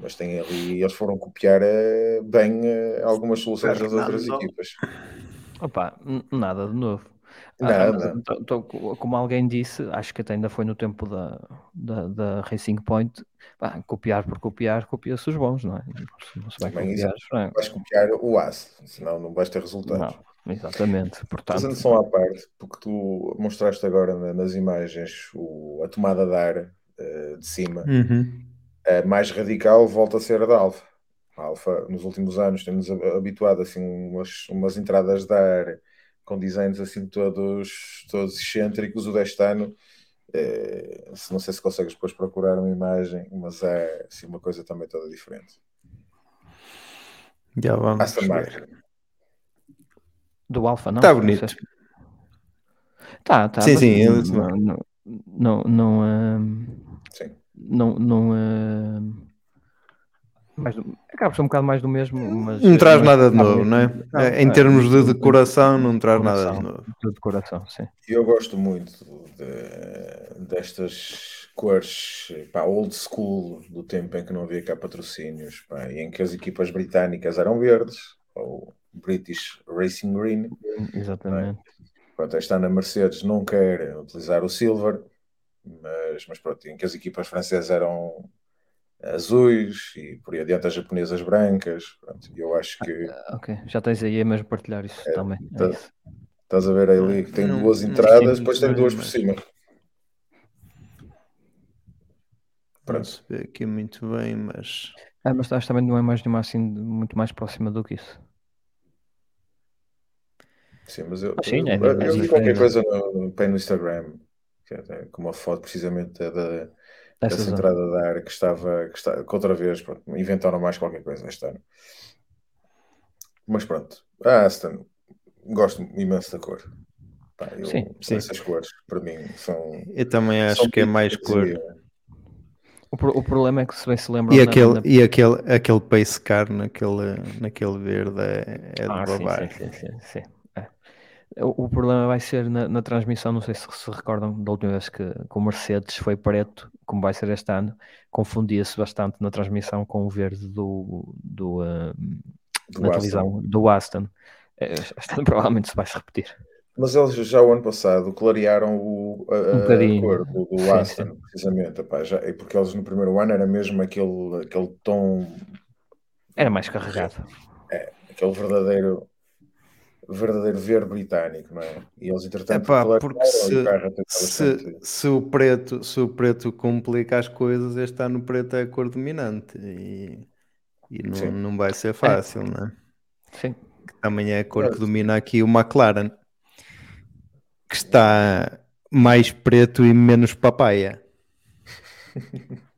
Mas tem ali, eles foram copiar uh, bem uh, algumas soluções das outras equipas. Opa, nada de novo. Ah, nada. Ah, tô, tô, como alguém disse, acho que até ainda foi no tempo da, da, da Racing Point, pá, copiar por copiar, copia-se os bons, não é? Não se vai Também copiar, não é? vais copiar o aço, senão não vais ter resultados. Não, exatamente. Portanto, Fazendo só à parte, porque tu mostraste agora nas imagens o, a tomada de ar uh, de cima, uhum. A mais radical volta a ser a da Alfa. A Alfa, nos últimos anos, temos habituado assim umas, umas entradas de ar com designs assim todos, todos excêntricos. O deste ano, é, não sei se consegues depois procurar uma imagem, mas é assim, uma coisa também toda diferente. Já vamos Aston Martin. Do Alfa, não? Está bonito. Tá, tá. Sim, sim. Não, não, não, não, uh, sim. Não, não uh, mais do, acaba por ser um bocado mais do mesmo, mas não traz nada de novo, não é? É, em termos de decoração, não traz nada de novo. De decoração, sim. Eu gosto muito de, destas cores pá, old school do tempo em que não havia cá patrocínios pá, e em que as equipas britânicas eram verdes, ou British Racing Green. Exatamente. Pronto, está na Mercedes, não quer utilizar o silver, mas, mas pronto, em que as equipas francesas eram azuis e por aí adiante as japonesas brancas. Pronto, eu acho que. Ah, ok, já tens aí a mesmo partilhar isso é, também. É tá, isso. Estás a ver ali que tem não, duas entradas, sim, depois tem duas por cima. Pronto. Não aqui muito bem, mas. Ah, mas acho também não é mais nenhuma assim muito mais próxima do que isso. Sim, mas eu, sim, eu, é, eu, eu vi qualquer coisa no, no, no Instagram, é, com uma foto precisamente da, essa entrada da área que estava, que está, que outra vez pronto, inventaram mais qualquer coisa este ano. Mas pronto, a Aston, gosto imenso da cor. Pá, eu, sim, sim. Essas cores, para mim, são. Eu também acho que é mais cor. O, o, problema é que se bem se lembra. E, aquele, na... e aquele, aquele pace car naquele, naquele verde é, é ah, de babar. Sim, sim, sim, sim, o problema vai ser na, na, transmissão, não sei se se recordam da última vez que, que o Mercedes foi preto, como vai ser este ano, confundia-se bastante na transmissão com o verde do, do, uh, do na Aston. televisão do Aston. É, ano provavelmente se vai se repetir. Mas eles já o ano passado clarearam o, a, um a cor do, do sim, Aston, sim. precisamente, epá, já, porque eles no primeiro ano era mesmo aquele, aquele tom. Era mais carregado. É, aquele verdadeiro verdadeiro ver britânico, não é? E eles, entretanto, Epá, porque se, se, se, o preto, se o preto complica as coisas, este ano o preto é a cor dominante e, e não, não vai ser fácil, é. não é? Sim. Que também é a cor que domina aqui o McLaren, que está mais preto e menos papaya.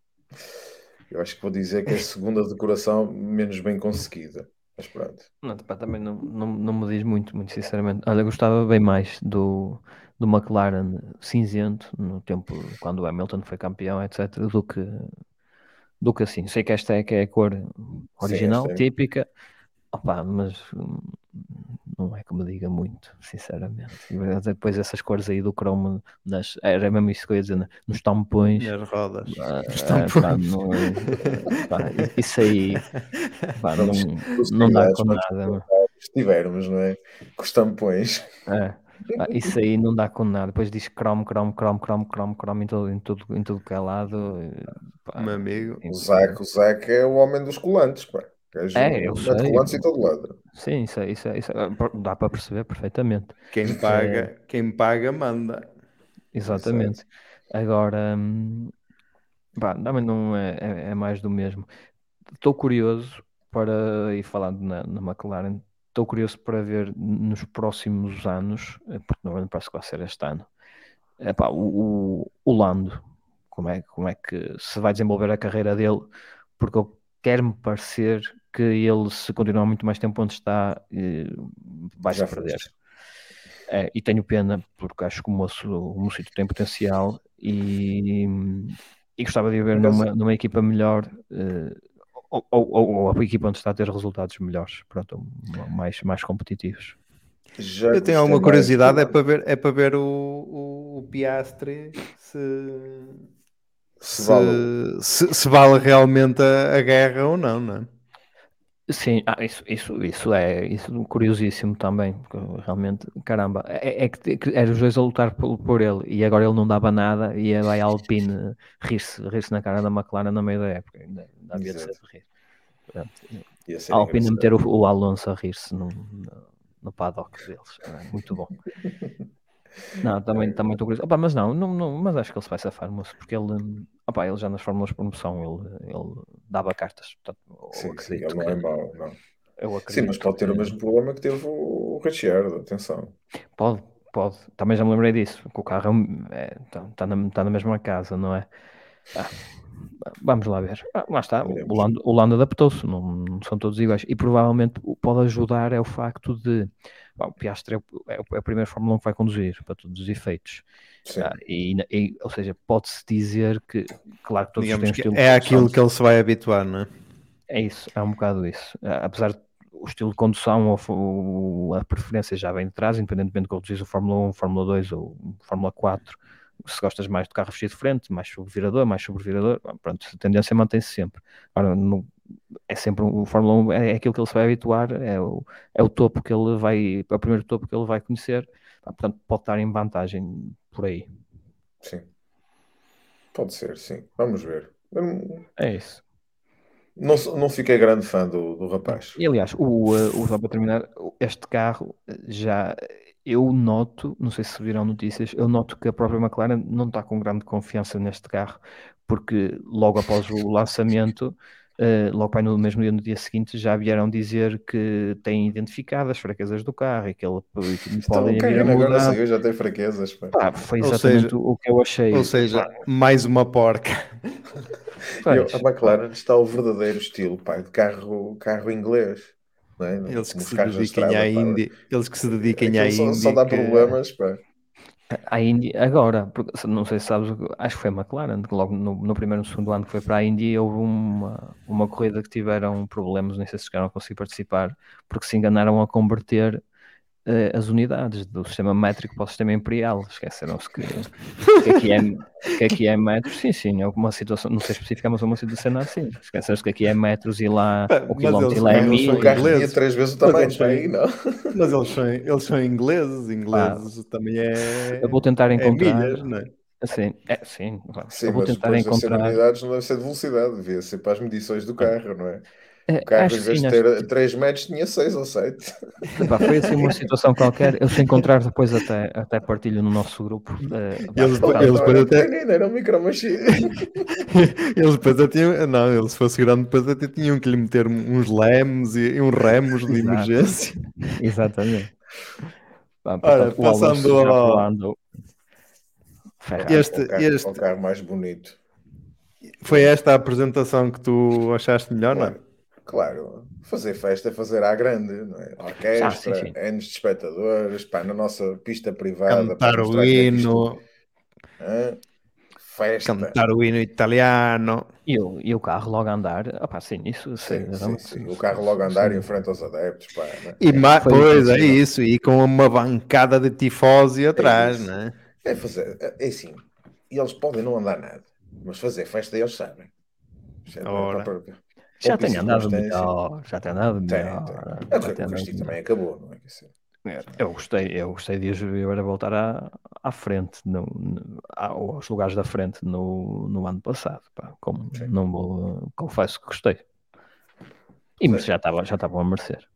Eu acho que vou dizer que é a segunda decoração menos bem conseguida. Mas pronto. Não, pá, também não, não, não me diz muito, muito sinceramente. Olha, gostava bem mais do, do McLaren cinzento no tempo quando o Hamilton foi campeão, etc., do que, do que assim. Sei que esta é que é a cor original, Sim, típica, Opa, mas não é que me diga muito, sinceramente. Depois essas cores aí do cromo nas, era mesmo isso que eu ia dizer, né? nos tampões. Nas rodas. Ah, é, pá, não, pá, isso aí pá, não, não dá com nada. Se tivermos, não é? Com os tampões. É. isso aí não dá com nada. Depois diz cromo, cromo, cromo, cromo, cromo, cromo em todo, em todo, em todo que é lado. Pá, Meu amigo. O Zac, o Zac é o homem dos colantes, pá. É, eu sei. em todo lado. Sim, isso, é, isso, é, isso é, dá para perceber perfeitamente. Quem paga, quem paga manda. Exatamente. Agora, hum, pá, também não é, é, é, mais do mesmo. Estou curioso para, e falando na, na McLaren, estou curioso para ver nos próximos anos, eh, porque não parece que vai ser este ano, é, pá, o, o, o Lando, como é, como é que se vai desenvolver a carreira dele, porque eu quer-me parecer que ele, se continuar muito mais tempo onde está, eh, vai-se perder. É, e tenho pena, porque acho que o moço, o moço tem potencial e, e gostava de ver numa, numa equipa melhor, uh, ou, ou, ou, a equipa onde está a ter resultados melhores, pronto, mais, mais competitivos. Já Eu tenho alguma curiosidade, é para ver, é para ver o, o, o Piastre se se, vale, se, se vale realmente a, a, guerra ou não, não é? Sim, ah, isso, isso, isso é isso é curiosíssimo também, realmente, caramba, é, é que, que eram os dois a lutar por, por, ele e agora ele não dava nada e vai a Alpine rir-se rir na cara da McLaren no meio da época, ainda, ainda havia de ser de rir. a Alpine meter o, o, Alonso a rir-se no, no, no paddock deles, é muito bom. Não, também também estou curioso. Opa, mas não, não, não, mas acho que ele se vai safar, moço, porque ele, opa, ele já nas fórmulas de promoção ele, ele dava cartas. Portanto, sim, sim, ele não é mau, não. Sim, mas pode ter que... o mesmo problema que teve o Richard, atenção. Pode, pode. Também já me lembrei disso, que o carro está é, tá, tá na, tá na mesma casa, não é? Ah, vamos lá ver. Ah, lá está, o Lando, o Lando adaptou-se, não, não são todos iguais. E provavelmente pode ajudar é o facto de Bom, o Piastri é o, é, é o, primeiro Fórmula 1 que vai conduzir, para todos os efeitos. Ah, e, e, ou seja, pode-se dizer que, claro que todos Digamos têm um É aquilo que ele se vai habituar, não é? É isso, é um bocado isso. Ah, apesar de o estilo de condução ou, a preferência já vem de trás, independentemente de conduzir o Fórmula 1, Fórmula 2 ou Fórmula 4, se gostas mais de carro vestido de frente, mais sobrevirador, mais sobrevirador, pronto, a tendência mantém-se sempre. Agora, no, é sempre o Fórmula 1 é, é aquilo que ele se vai habituar, é o, é o topo que ele vai, é o primeiro topo que ele vai conhecer, portanto pode estar em vantagem por aí. Sim. Pode ser, sim. Vamos ver. Não, É isso. não, não fiquei grande fã do, do rapaz. E aliás, o, uh, o, só para terminar, este carro já eu noto, não sei se viram notícias, eu noto que a própria McLaren não está com grande confiança neste carro, porque logo após o lançamento, uh, logo para no mesmo dia, no dia seguinte, já vieram dizer que têm identificado as fraquezas do carro e que ele e que podem vir a agora mudar. saiu, já tem fraquezas. pá. Pá, foi Ou exatamente seja- o que eu achei. Ou seja, mais uma porca. Eu- a McLaren está o verdadeiro estilo pá, de carro, carro inglês. Não é? Eles que os se dediquem à. Indy, eles que se dediquem Aquilo à só, Indy. só dá que- problemas. Pá. A Indy, agora, porque, não sei se sabes, acho que foi a McLaren, que logo no, no primeiro e no segundo ano que foi para a Indy, houve uma, uma corrida que tiveram problemas, nem sei se chegaram a conseguir participar, porque se enganaram a converter eh, as unidades do sistema métrico para o sistema imperial. Esqueceram-se que, que, aqui é, que aqui é metros, sim, sim, é alguma situação, não sei especificar, mas é uma situação assim. Esqueceram-se que aqui é metros e lá Pá, o mas quilómetro e lá é mil. são O carro tinha ingleses. três vezes o Mas tamanho. eles pá, aí, não. Mas eles são, eles são ingleses, ingleses também é. Eu vou tentar é encontrar. milhas, não é? Assim, é, sim, Sim, eu vou mas tentar ser encontrar. unidades, não deve ser de velocidade, devia ser para as medições do carro, não é? É, O carro, acho em vez de ter 3 metros, tinha 6 ou 7. Pá, foi assim uma situação qualquer. Eu se encontrar depois até, até partilho no nosso grupo. pá, Eles- por eles depois até- era um. Eles depois até tinham. Não, eles se fosse grande, depois até tinham que lhe meter uns lemes e, e uns remos de emergência. Exatamente. Pá, Ora, portanto, o Alonso passando ao-. Ferrari. Este- o, carro, este- o carro mais bonito. Foi esta a apresentação que tu achaste melhor, não é? Claro, fazer festa é fazer à grande, não é? Orquestra, Ah, sim, sim. anos de espectadores, pá, na nossa pista privada. Cantar o é isto- hino? Festa. cantar o hino italiano. E, o, e o carro logo a andar. Opá, sim, isso Sim, sim, sim. O carro logo a andar sim. em frente aos adeptos, pá, né? E ma- Foi pois é isso, e com uma bancada de tifosi atrás, isso. não é? É fazer, é assim, e eles podem não andar nada, mas fazer festa eles sabem. Isso é Ora. Para- Já tem andado melhor. Já tem andado melhor. tem. já É o Cristi também acabou, não é? Dizer, Eu gostei, eu gostei de os ver a voltar à, à frente, no, no- ao- aos lugares da frente no, no ano passado. Pá, como Sim. não vou, confesso que gostei. E mas já estava já estavam a merecer.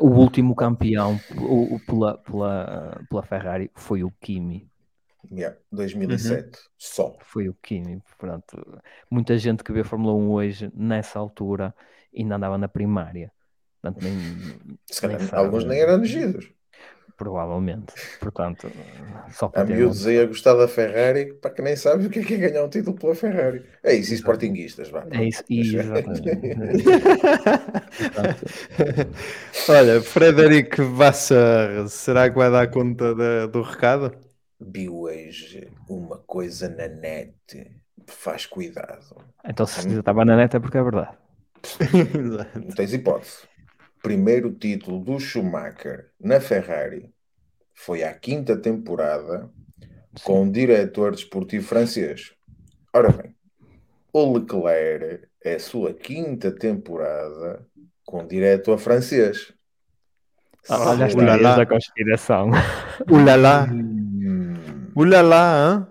O último campeão o, o- pela, pela, pela Ferrari foi o Kimi. Yeah, 2007, só. Foi o Kimi. Pronto. Muita gente que vê Fórmula 1 hoje, nessa altura, ainda andava na primária. Portanto, nem, Se calhar, nem sabe. alguns nem eram nascidos. Provavelmente. Portanto, só Há para um- miúdos aí a gostar da Ferrari, para que nem sabes o que é, que é ganhar um título pela Ferrari. É isso, e sportinguistas, vá. É isso, Deixa- exatamente. Olha, Frederico Vassar, será que vai dar conta da- do recado? Vi hoje uma coisa na net. Faz cuidado. então, se estava na neta é porque é verdade. Não tens hipótese. Primeiro título do Schumacher na Ferrari foi à quinta temporada com um diretor desportivo francês. Ora bem, o Leclerc é a sua quinta temporada com um diretor francês. Ah, Olha Ulala. teorias da conspiração. Ulala, Hum, ulala, hein?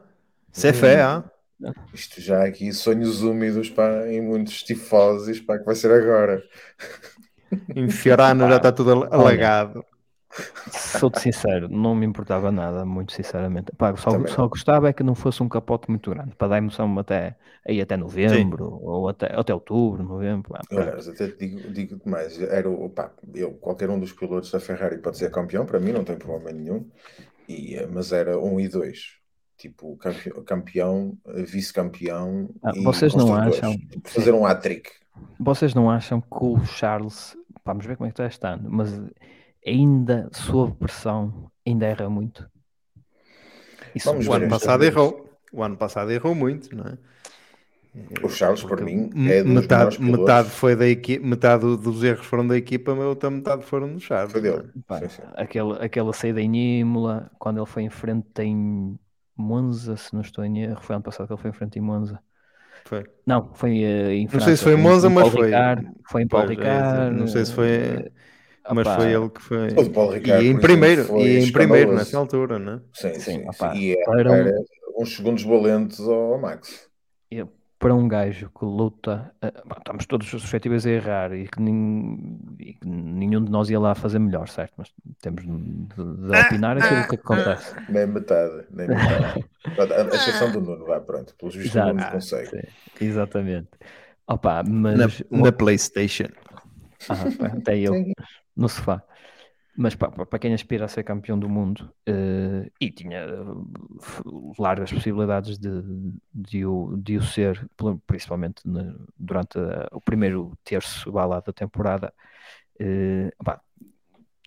C'est fait, hein? isto já aqui sonhos úmidos pá, em muitos tifosis para que vai ser agora. Em Fiorano já está tudo al- alagado. Sou-te sincero, não me importava nada, muito sinceramente. Pá, só, Também só gostava é que não fosse um capote muito grande, para dar emoção até, aí até novembro, ou até, até outubro, novembro. pá, pá. Aliás, até digo, digo mais, era o, pá, eu, qualquer um dos pilotos da Ferrari pode ser campeão, para mim não tem problema nenhum, e, eh, mas era um e dois, tipo campe- campeão, eh, vice-campeão Ah, vocês não acham- Tipo, fazer um hat-trick. Vocês não acham que o Charles, vamos ver como é que está este ano, mas ainda, sob pressão, ainda erra muito? Isso, Vamos O ver ano passado vez. errou. O ano passado errou muito, não é? O Charles, por mim, é dos metade, metade foi da equipa, metade dos erros foram da equipa, mas a outra metade foram do Charles. Foi dele. é? Pá, Sim, sim. aquele, aquela saída em Imola, quando ele foi em frente em Monza, se não estou em erro, foi ano passado que ele foi em frente em Monza. Foi. Não, foi eh, em Não sei se foi em em- Monza, em mas foi. Ricard, foi em Paul Pois, é, Ricard. não sei se foi- eh, Mas opá, foi ele que foi. O de Paulo Ricard, E em primeiro, e em primeiro nessa altura, não é? Sim, Sim, sim, sim. E um- era uns segundos valentes ao Max. Eu, para um gajo que luta, uh, estamos todos suscetíveis a errar e que, nin, e que, nenhum de nós ia lá fazer melhor, certo? Mas temos de, de opinar aquilo que acontece. Nem metade, nem metade. a exceção do Nuno, vá, pronto. Pelos vistos, o Nuno consegue. Sim, exatamente. Opa, mas na, na PlayStation. Ah, até eu, no sofá. Mas para, quem aspira a ser campeão do mundo uh, e tinha uh, largas possibilidades de, de, o, de o ser, principalmente durante a, o primeiro terço lá da temporada, uh, pá,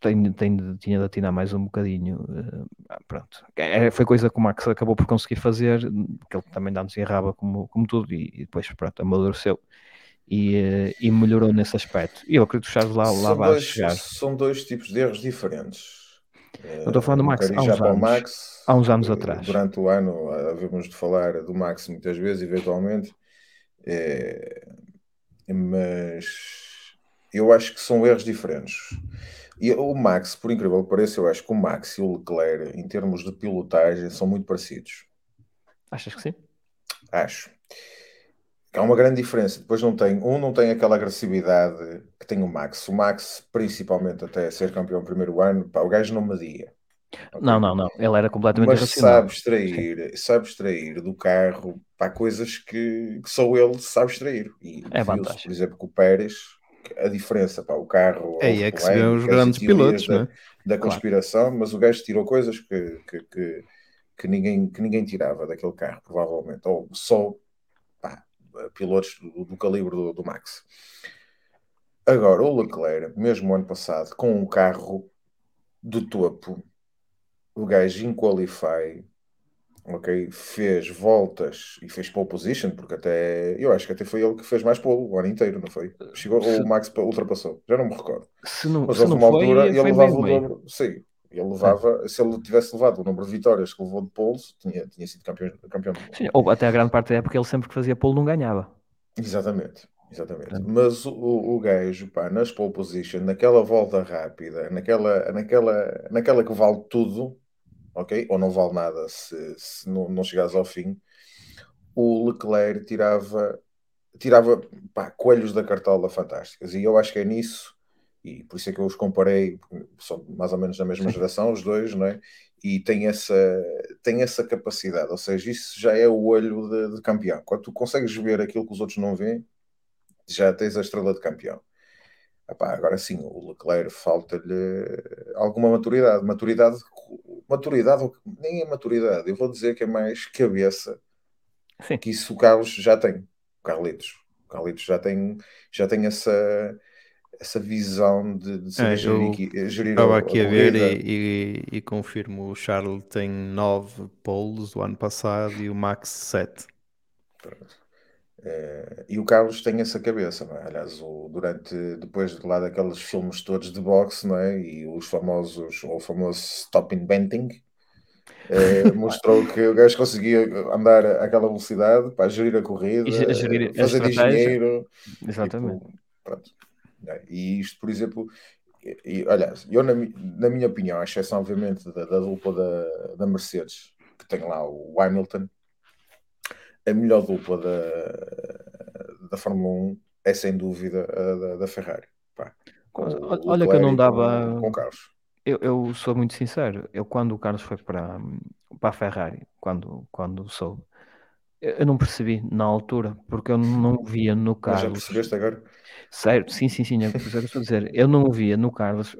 tem, tem, tinha de atinar mais um bocadinho. pronto. É, foi coisa que o Max acabou por conseguir fazer, que ele também dá-nos enraba como, como tudo, e, e depois pronto, amadureceu e, eh, e melhorou nesse aspecto. E eu acredito que o Charles lá, lá vai chegar. São dois tipos de erros diferentes. Eu estou a falar do Max há uns, anos, Max, há uns anos atrás. Durante o ano, havemos de falar do Max muitas vezes, eventualmente, é, mas eu acho que são erros diferentes. E o Max, por incrível que pareça, eu acho que o Max e o Leclerc, em termos de pilotagem, são muito parecidos. Achas que sim? Acho. Há uma grande diferença. Depois não tem, um não tem aquela agressividade que tem o Max. O Max, principalmente até ser campeão primeiro ano, pá, o gajo não media. Não, não, não. Ele era completamente Mas sabe extrair, sabe extrair do carro para coisas que, que só ele sabe extrair. E é vantagem. Por exemplo, com o Pérez, a diferença, pá, o carro. É, é que se vê os grandes pilotos, da, né? da conspiração, claro. mas o gajo tirou coisas que, que, que, que, ninguém, que ninguém tirava daquele carro, provavelmente. Ou só pilotos do, do calibre do, do, Max. Agora, o Leclerc, mesmo ano passado, com um carro do topo, o gajo em qualify, ok, fez voltas e fez pole position, porque até eu acho que até foi ele que fez mais pole o ano inteiro, não foi? Chegou, se, o Max ultrapassou, já não me recordo. Se não, Mas se houve uma altura ele levava o dobro, sim, ele levava, é. se ele tivesse levado o número de vitórias que levou de poles, tinha, tinha sido campeão, campeão do mundo. Sim, ou até a grande parte da época ele sempre que fazia pole não ganhava. Exatamente, exatamente. É. Mas o, o gajo, pá, nas pole position, naquela volta rápida, naquela, naquela, naquela que vale tudo, ok? Ou não vale nada se, se não, não chegares ao fim, o Leclerc tirava, tirava pá, coelhos da cartola fantásticas. E eu acho que é nisso, e por isso é que eu os comparei, são mais ou menos da mesma geração, os dois, não é? e tem essa, tem essa capacidade, ou seja, isso já é o olho de, de, campeão. Quando tu consegues ver aquilo que os outros não veem, já tens a estrela de campeão. Epá, agora sim, o Leclerc falta-lhe alguma maturidade. Maturidade, maturidade, nem é maturidade, eu vou dizer que é mais cabeça sim. que isso o Carlos já tem. O Carlitos. O Carlitos já tem, já tem essa essa visão de, de saber é, gerir, gerir Estava a, aqui a, a ver e, e, e, confirmo: o Charles tem 9 poles o ano passado e o Max 7. É, e o Carlos tem essa cabeça, não é? aliás, o, durante depois de lá daqueles filmes todos de boxe, não é? E os famosos, ou o famoso Stop Inventing, é, mostrou que o gajo conseguia andar àquela velocidade para gerir a corrida, e gerir fazer a dinheiro. Exatamente. Tipo, pronto. Né? E isto, por exemplo, e, aliás, eu, na, na, minha opinião, a exceção, obviamente, da, da dupla da, da Mercedes, que tem lá o Hamilton, a melhor dupla da, da Fórmula 1 é sem dúvida a da, da Ferrari. Pá, Olha que eu não dava. Com, com Carlos. Eu, eu, sou muito sincero, eu quando o Carlos foi para, para a Ferrari, quando, quando soube, eu não percebi na altura, porque eu não via no Carlos. Mas já percebeste agora? Certo, sim, sim, sim, é o que eu estou a dizer. Eu não via no Carlos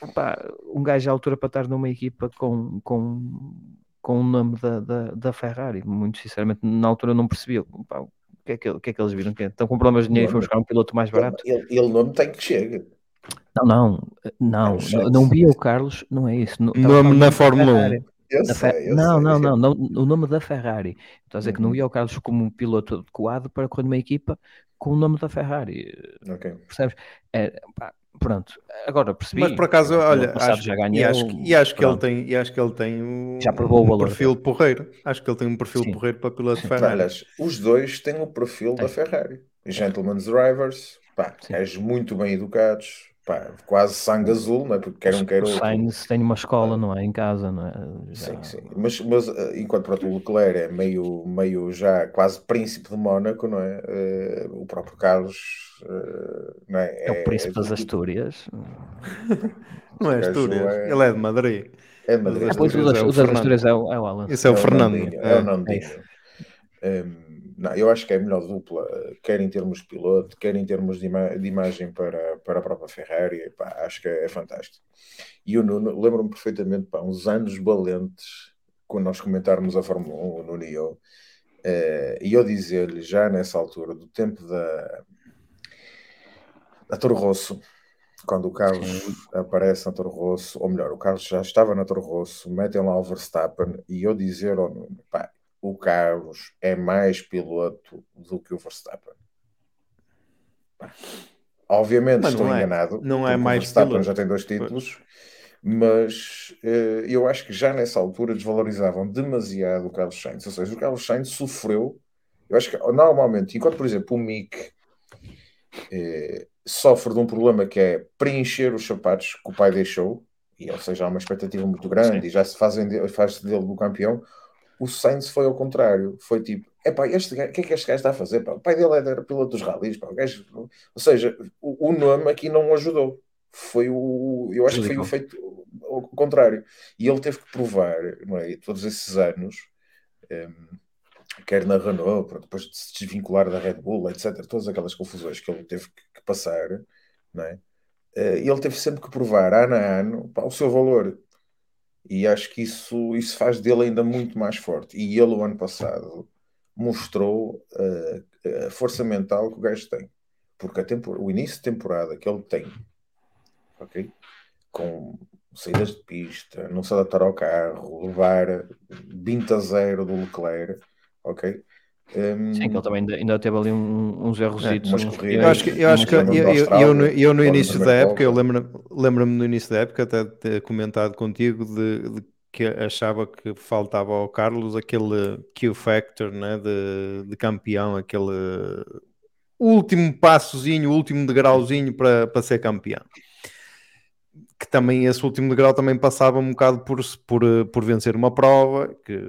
opa, um gajo à altura para estar numa equipa com, com, com o nome da, da, da Ferrari. Muito sinceramente, na altura eu não percebi. Opa, o, que é que, o que é que eles viram? Que estão com problemas de dinheiro e foram buscar um piloto mais barato? Ele, ele não tem que chegar. Não, não, não, não, não via o Carlos, não é isso. Não, nome na Fórmula 1. Eu sei, eu não, sei. não, não, não, o nome da Ferrari. Estou a dizer uhum. que não uhum. ia o Carlos como um piloto adequado para correr numa equipa com o nome da Ferrari. Okay. Percebes? É, pá, pronto, agora percebi. Mas por acaso, olha, acho, já ganhou, e acho, e acho que ele tem, e acho que ele tem um, já provou um o valor perfil porreiro. Acho que ele tem um perfil Sim. porreiro para piloto de Ferrari. Aliás, os dois têm o perfil da Ferrari. Gentleman's drivers, pá, gajos muito bem educados, pá, quase sangue azul, não é? Porque quer um quer outro. O Sainz tem uma escola, não é? Em casa, não é? Já... Sim, sim. Mas, mas eh, enquanto para o Leclerc é meio, meio já quase príncipe de Mónaco, não é? Uh, o próprio Carlos uh, não é? é, o príncipe das Astúrias. não é Astúrias, é... ele é de Madrid. É de Madrid. Ah, pois, o das, é Astúrias é o, é o Alan. Esse é o, é o Fernando. Nandinho, é, o Nandinho. Não, eu acho que é a melhor dupla, quer em termos de piloto, quer em termos de, ima de imagem para, para a própria Ferrari. Pá, acho que é, é fantástico. E o Nuno, lembro-me perfeitamente, pá, uns anos valentes, quando nós comentarmos a Fórmula 1, o Nuno e eu, eh, e eu dizer-lhe já nessa altura, do tempo da, da Toro Rosso, quando o Carlos Sim. aparece na Toro Rosso, ou melhor, o Carlos já estava na Toro Rosso, metem lá o Verstappen, e eu dizer ao Nuno, pá, o Carlos é mais piloto do que o Verstappen. Obviamente mas estou é, enganado. Não é mais o Verstappen piloto. já tem dois títulos, mas uh, eu acho que já nessa altura desvalorizavam demasiado o Carlos Sainz. Ou seja, o Carlos Sainz sofreu. Eu acho que normalmente, enquanto por exemplo o Mick uh, sofre de um problema que é preencher os sapatos que o pai deixou, e, ou seja, há uma expectativa muito grande Sim. e já se fazem faz dele do campeão o Sainz foi ao contrário. Foi tipo, epá, este o que é que este gajo está a fazer? Pá? O pai dele era piloto dos ralis. Pá. O gajo, ou seja, o, o nome aqui não ajudou. Foi o, eu acho que foi o feito ao contrário. E ele teve que provar, não é? Todos esses anos, um, ehm, quer na Renault, depois de se desvincular da Red Bull, etc. Todas aquelas confusões que ele teve que, passar, não é? Uh, ele teve sempre que provar, ano a ano, pá, o seu valor e acho que isso, isso faz dele ainda muito mais forte. E ele, o ano passado, mostrou uh, a força mental que o gajo tem. Porque o início de temporada que ele tem, ok? Com saídas de pista, não se adaptar ao carro, levar 20 a 0 do Leclerc, ok? Um, Sim, que ele também ainda, ainda teve ali um, uns erros. É, eu acho que, eu, acho que eu, eu, eu, no, eu no início da época, eu lembro-me lembro no início da época até ter comentado contigo de, de, que achava que faltava ao Carlos aquele Q factor né, de, de campeão, aquele último passozinho, último degrauzinho para, para ser campeão. Que também esse último degrau também passava um bocado por, por, por vencer uma prova, que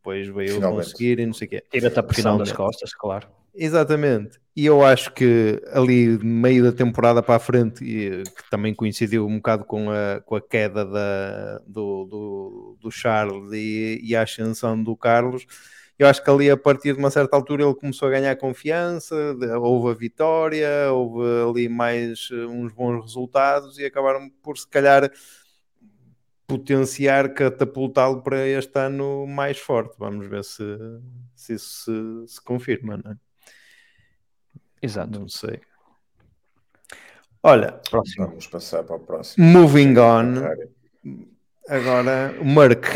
depois veio Finalmente. conseguir e não sei o quê. Tira-te a pressão das costas, claro. Exatamente. E eu acho que ali no meio da temporada para a frente, e, que também coincidiu um bocado com a, com a queda da, do, do, do Charles e, e, a ascensão do Carlos, eu acho que ali a partir de uma certa altura ele começou a ganhar confiança, houve a vitória, houve ali mais eh, uns bons resultados e acabaram por se calhar potenciar, catapultá-lo para este ano mais forte. Vamos ver se, se isso se, se confirma, não é? Exato. Não sei. Olha, próximo. vamos passar para o próximo. Moving on. Agora, o Merck.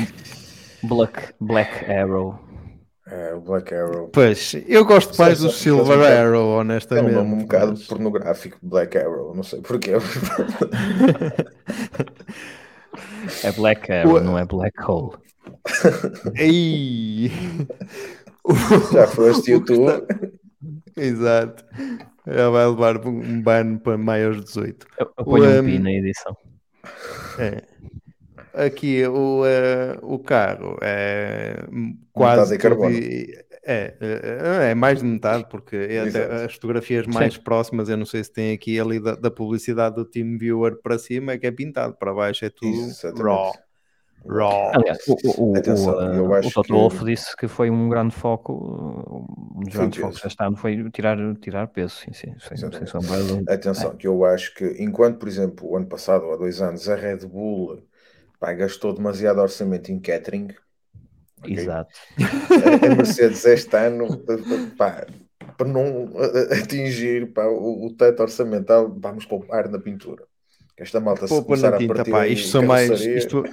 Black, Black Arrow. É, o Black Arrow. Pois, eu gosto mais do Silver Arrow, honestamente. É um nome um bocado mas... pornográfico, Black Arrow, não sei porquê. É Black Arrow, o... não é Black Hole. Ei! Já foste YouTube. Exato. Já vai levar um ban para maiores de 18. Eu, eu ponho o, um pi na edição. É. Aqui o, uh, o carro é quase. É, é, é, mais de metade, porque é as fotografias mais Sim. próximas, eu não sei se tem aqui ali da, da publicidade do Team Viewer para cima, é que é pintado, para baixo é tudo raw. Raw. Aliás, o, o, Atenção, o, o Toto Wolff que... disse que foi um grande foco, um dos grandes focos deste ano foi tirar, tirar peso. Sim, sim, sem, sem sombra Atenção, é. que eu acho que enquanto, por exemplo, o ano passado ou há dois anos, a Red Bull pá, gastou demasiado orçamento em catering, Okay? Exato. A, Mercedes este ano, pá, para não atingir pá, o, o teto orçamental, vamos poupar na pintura. Esta malta se começar na tinta, a pá, isto são mais. Isto,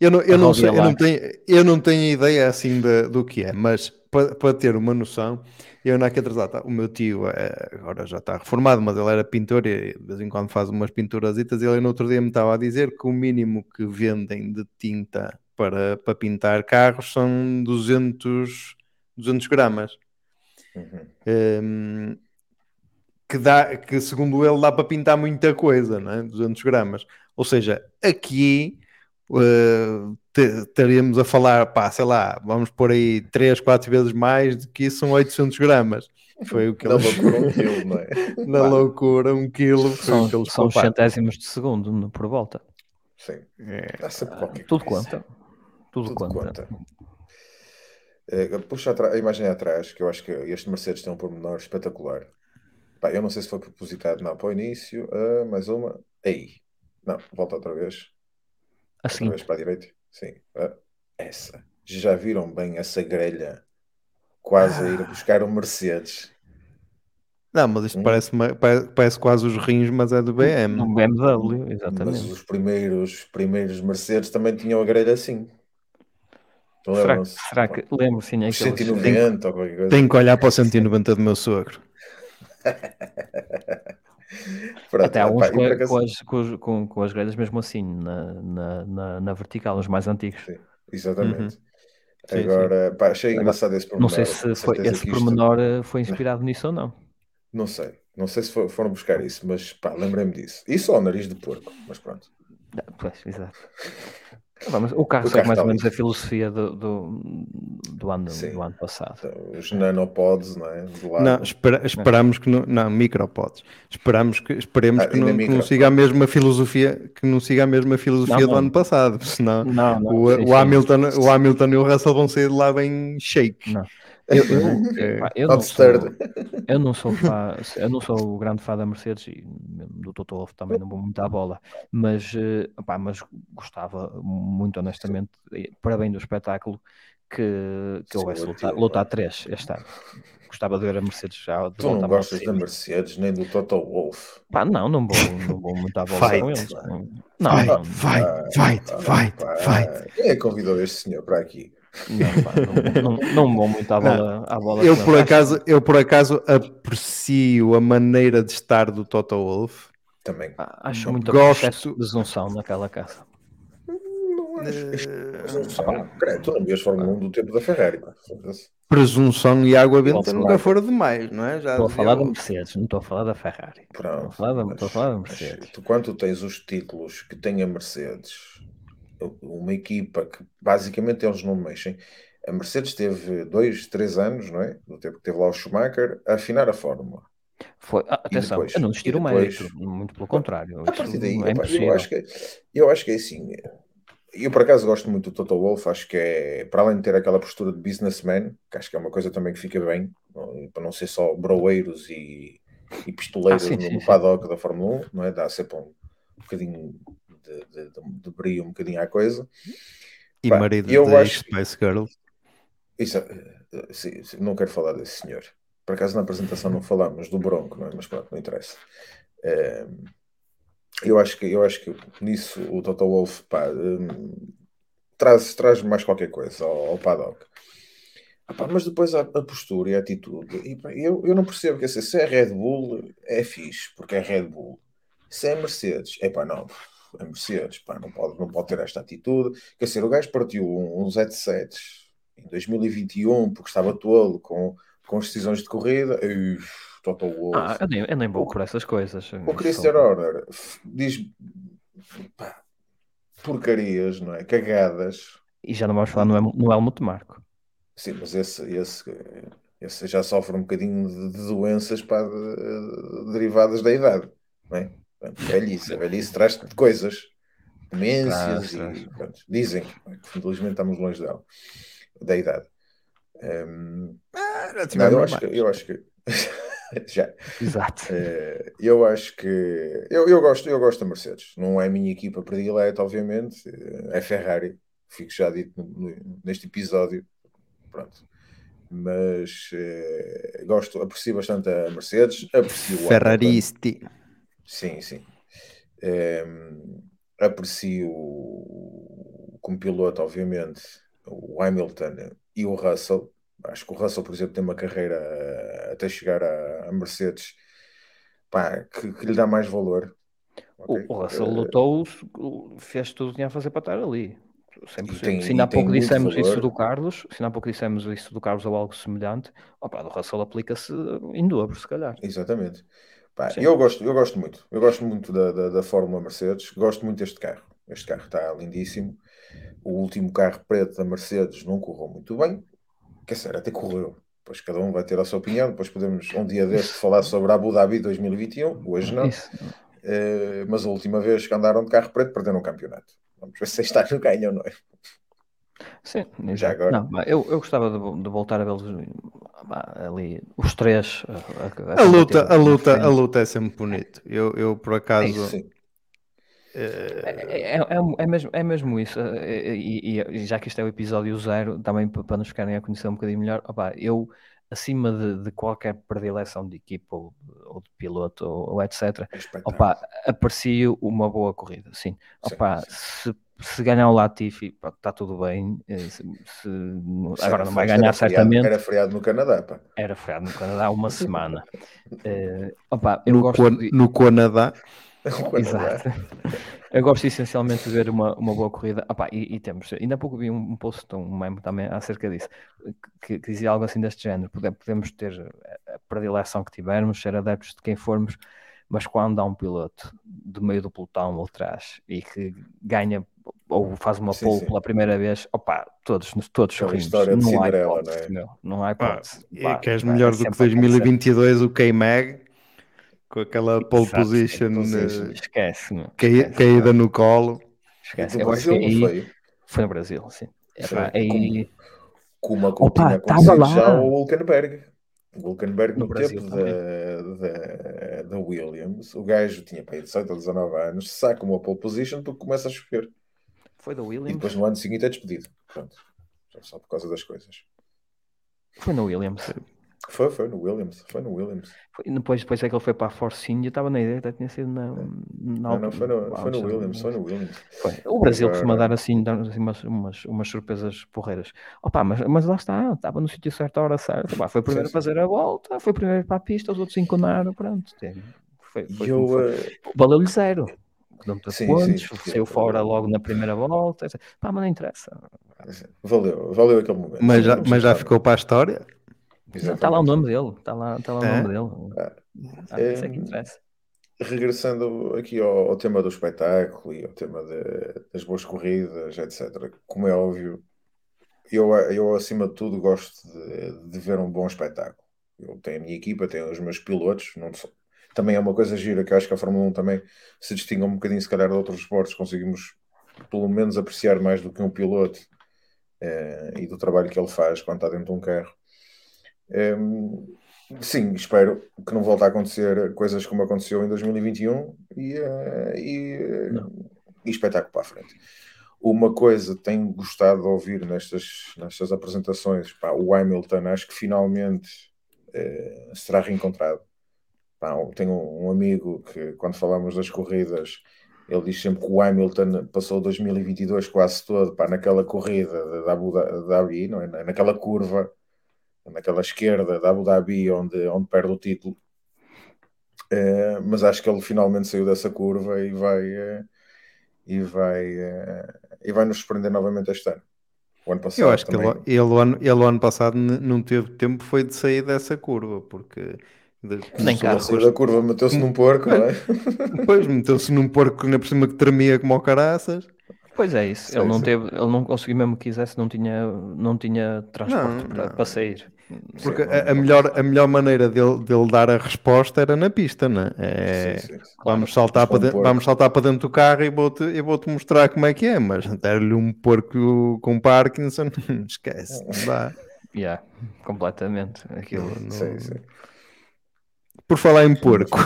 eu não, eu, não sei, eu, não tenho, eu não tenho ideia assim de, do que é, mas para, para ter uma noção, eu naquele atrasado, tá, o meu tio é, agora já está reformado, mas ele era pintor e de vez em quando faz umas pinturas e ele no outro dia me estava a dizer que o mínimo que vendem de tinta para, para pintar carros são 200, 200 gramas. Uhum. Um, que, dá, que segundo ele dá para pintar muita coisa, não é? 200 gramas. Ou seja, aqui uh, estaríamos a falar, pá, sei lá, vamos por aí 3, 4 vezes mais do que isso são 800 gramas. Foi o que Na loucura, um quilo, não é? Na loucura, um quilo. São, são centésimos de segundo por volta. Sim. É. Ah, tudo conta. Tudo, Tudo conta. conta. É, puxa a, a, imagem atrás, que eu acho que este Mercedes tem um pormenor espetacular. Pá, eu não sei se foi propositado, não, para o início, uh, mais uma, aí, não, volta outra vez, assim. outra vez para a direita, sim, uh, essa, já viram bem essa grelha quase a ir a buscar um Mercedes? Não, mas isto hum. parece, parece, parece, quase os rins, mas é do BM. Um BMW, exatamente. Mas os primeiros, primeiros Mercedes também tinham a grelha assim. Será, que, será que lembro sim aqueles... 190 ou qualquer coisa. Tenho que olhar para o 190 do meu sogro. Pronto, Até alguns com, com, as, com, com, as grelhas mesmo assim, na, na, na, na vertical, os mais antigos. Sim, exatamente. Uhum. Agora, sim. Pá, achei engraçado esse pormenor. Não sei se foi, esse pormenor isto... Eh, foi inspirado nisso ou não. Não sei. Não sei se foram buscar isso, mas pá, lembrei-me disso. Isso ao nariz de porco, mas pronto. Não, pois, exato. Vamos, o carro segue mais ou menos a filosofia do, do, do, ano, do ano passado. Então, os nanopods, não é? Não, espera, esperamos que não, não, micropods. Esperamos que, esperemos ah, que, não, que não siga a mesma filosofia, que não siga a mesma filosofia não, do ano passado, senão não, o, sim, o, sim, Hamilton, sim. o Hamilton e o Russell vão sair de lá bem shake. Não. Eu, eu, é, eu, não sou, eu, não sou, fã, eu não sou o grande fã da Mercedes e do Toto Wolff também não vou muito à bola, mas, opá, mas gostava muito honestamente, para bem do espetáculo, que, que houvesse lutar, lutar três este ano. Gostava de ver a Mercedes já. tu não gostas da Mercedes nem do Toto Wolff? Pá, não, não vou, não vou muito à bola com eles. Não, vai, não, vai, vai, vai, vai. Quem é que convidou este senhor para aqui? Não, pá, não, não, não, vou muito à bola. À bola eu, por acaso, eu, por acaso, aprecio a maneira de estar do Toto Wolff. Também. Ah, acho muito gosto de presunção naquela casa. Não acho. Uh... tu não vias Fórmula 1 do tempo da Ferrari. Presunção e água benta nunca foram demais, não é? Já estou a falar da Mercedes, não estou a falar da Ferrari. Pronto, estou, a falar da, estou a falar da Mercedes. Tu, quando tens os títulos que tem a Mercedes uma equipa que basicamente eles não mexem. A Mercedes teve dois, três anos, não é? No tempo que teve lá o Schumacher, a afinar a fórmula. Foi, ah, atenção, depois, eu não estiro o mérito, muito pelo contrário. A partir daí, é eu, acho que, eu acho que é assim. Eu por acaso gosto muito do Toto Wolff, acho que é, para além de ter aquela postura de businessman, que acho que é uma coisa também que fica bem, para não ser só broeiros e, e pistoleiros ah, sim, no sim, paddock sim. da Fórmula 1, não é? Dá sempre um bocadinho de, de, de, brilho um bocadinho à coisa. E Pá, marido eu de acho... Spice Girl. Isso, eh, sim, não quero falar desse senhor. Por acaso na apresentação não falamos do Bronco, não é? mas pronto, não interessa. É, eu, acho que, eu acho que nisso o Toto Wolff pá, um, traz, traz mais qualquer coisa ao, ao paddock. Ah, pá, mas depois a, a, postura e a atitude, e, pá, eu, eu não percebo que assim, se é Red Bull é fixe, porque é Red Bull. Se é Mercedes, é pá, não, a Mercedes, pá, não, pode, não pode ter esta atitude. Quer dizer, o gajo partiu uns headsets em 2021 porque estava tolo com, com as decisões de corrida. E, total ah, eu, nem, eu nem vou por essas coisas. O Christian Horner diz pá, porcarias, não é? Cagadas. E já não vamos falar no, no Helmut Marco. Sim, mas esse, esse, esse já sofre um bocadinho de, de doenças pá, de, de, derivadas da idade, não é? Velhice, a velhice traz coisas, demências, e, pronto, dizem que infelizmente estamos longe dela, da idade. Um, ah, não, eu, acho que, eu acho que já. Exato. Uh, eu acho que eu, eu, gosto, eu gosto da Mercedes. Não é a minha equipa predileta, obviamente. É Ferrari. Fico já dito no, no, neste episódio. Pronto. Mas uh, gosto, aprecio bastante a Mercedes. Aprecio Ferraristi. Sim, sim. Um, aprecio como piloto, obviamente, o Hamilton e o Russell. Acho que o Russell, por exemplo, tem uma carreira até chegar à Mercedes pá, que, que, lhe dá mais valor. Okay? O, Russell uh, lutou, fez tudo o que tinha a fazer para estar ali. 100%. Tem, se ainda há pouco dissemos isso do Carlos, se ainda há pouco dissemos isso do Carlos ou algo semelhante, opa, do Russell aplica-se em dobro, se calhar. Exatamente. Pá, eu, gosto, eu gosto muito, eu gosto muito da, da, da Fórmula Mercedes, gosto muito deste carro. Este carro está lindíssimo. O último carro preto da Mercedes não correu muito bem, quer dizer, até correu. Depois cada um vai ter a sua opinião. Depois podemos, um dia deste, falar sobre Abu Dhabi 2021. Hoje não. Uh, mas a última vez que andaram de carro preto, perderam o campeonato. Vamos ver se está no ganho ou não. Sim, já agora. Não, eu, eu gostava de, de voltar a vê-los ali, os três. A, a, a luta, a, luta, a luta é sempre bonito. Eu, eu por acaso. É, é, é, é, mesmo, é mesmo isso, e, e, já que isto é o episódio zero, também para nos ficarem a conhecer um bocadinho melhor, opa, eu acima de, de, qualquer predileção de equipa ou, ou de piloto ou, ou etc, opa, aprecio uma boa corrida, sim. Opa, sim, sim. Se, se ganhar o Latifi, está tudo bem. Se, se, agora não vai ganhar era certamente. Era feriado no Canadá, pá. Era feriado no Canadá uma semana. uh, opa, eu no, gosto de... no Canadá. Exato. Eu gosto essencialmente de ver uma, uma boa corrida. Pá, e, e, temos, ainda há pouco vi um, um post, um meme também acerca disso, que, que, dizia algo assim deste género. Podemos ter a predileção que tivermos, ser adeptos de quem formos, mas quando há um piloto do meio do pelotão ou atrás e que ganha ou faz uma sim, pole sim. pela primeira vez, opa, todos, todos sorrimos. Não, há hipótese, não, é? não há hipótese. Ah, e queres melhor do que 2022 o K-Mag? com aquela pole Exato, position, position. esquece, esquece caída no colo. Esquece. Que aí foi. foi no Brasil, sim. Epá, aí... Como, como Opa, tinha acontecido já o Hulkenberg. O Hulkenberg no, no tempo da, da, da, Williams, o gajo tinha para 18 ou 19 anos, saca uma pole position porque começa a chover. Foi da Williams. E depois no ano seguinte é despedido. Pronto. Só por causa das coisas. Foi no Williams. Foi, foi no Williams. Foi no Williams. Foi, depois, depois é que ele foi para a Force India, estava na ideia, até tinha sido na. na não, não, foi no, foi no Williams. Foi no Williams. Foi. O Brasil costuma dar assim, dar assim umas, umas, umas surpresas porreiras. Opa, mas, mas lá está, estava no sítio certo, a hora certa. Opa, foi o primeiro sim, a fazer a volta, foi o primeiro para a pista, os outros enconaram, pronto. Foi, foi, eu, foi. Uh... Valeu-lhe zero. Não sim, pontos, sim, saiu fora logo na primeira volta. Pá, mas não interessa. Valeu, valeu aquele momento. Mas já, mas já ficou para a história? Está lá o nome dele, está lá, tá lá o é? nome dele. Ah, ah, é, isso é que interessa. Regressando aqui ao, ao, tema do espetáculo e ao tema de, das boas corridas, etc. Como é óbvio, eu, eu acima de tudo gosto de, de, ver um bom espetáculo. Eu tenho a minha equipa, tenho os meus pilotos, não sou, também é uma coisa gira que eu acho que a Fórmula 1 também se distingue um bocadinho, se calhar, de outros esportes. Conseguimos, pelo menos, apreciar mais do que um piloto eh, e do trabalho que ele faz quando está dentro de um carro. Um, sim, espero que não volte a acontecer coisas como aconteceu em 2021 e, uh, e, e espetáculo para a frente. Uma coisa que tenho gostado de ouvir nestas, nestas apresentações, pá, o Hamilton acho que finalmente uh, será reencontrado. Pá, tenho um amigo que, quando falamos das corridas, ele diz sempre que o Hamilton passou 2022 quase todo pá, naquela corrida da Abu Dhabi, não é? naquela curva naquela esquerda da Abu Dhabi, onde, onde perde o título. Uh, mas acho que ele finalmente saiu dessa curva e vai, uh, e vai, uh, e vai nos surpreender novamente este ano. O ano passado Eu acho também... que ele, ele, ano, ele ano passado não teve tempo foi de sair dessa curva, porque nem cá. Saiu da curva, meteu-se num porco, não é? Pois, meteu-se num porco na por cima que tremia como o caraças. Pois é isso, ele não teve, ele não conseguiu mesmo que quisesse, não tinha, não tinha transporte não, para, não. para sair. Porque a, a, melhor, a melhor maneira dele, dele dar a resposta era na pista, não é? sim, sim, vamos, saltar para dentro, vamos saltar para dentro do carro e vou-te vou -te mostrar como é que é, mas dar-lhe um porco com Parkinson, esquece, não dá. Yeah, completamente. Aquilo não... sim, sim. Por falar em porco.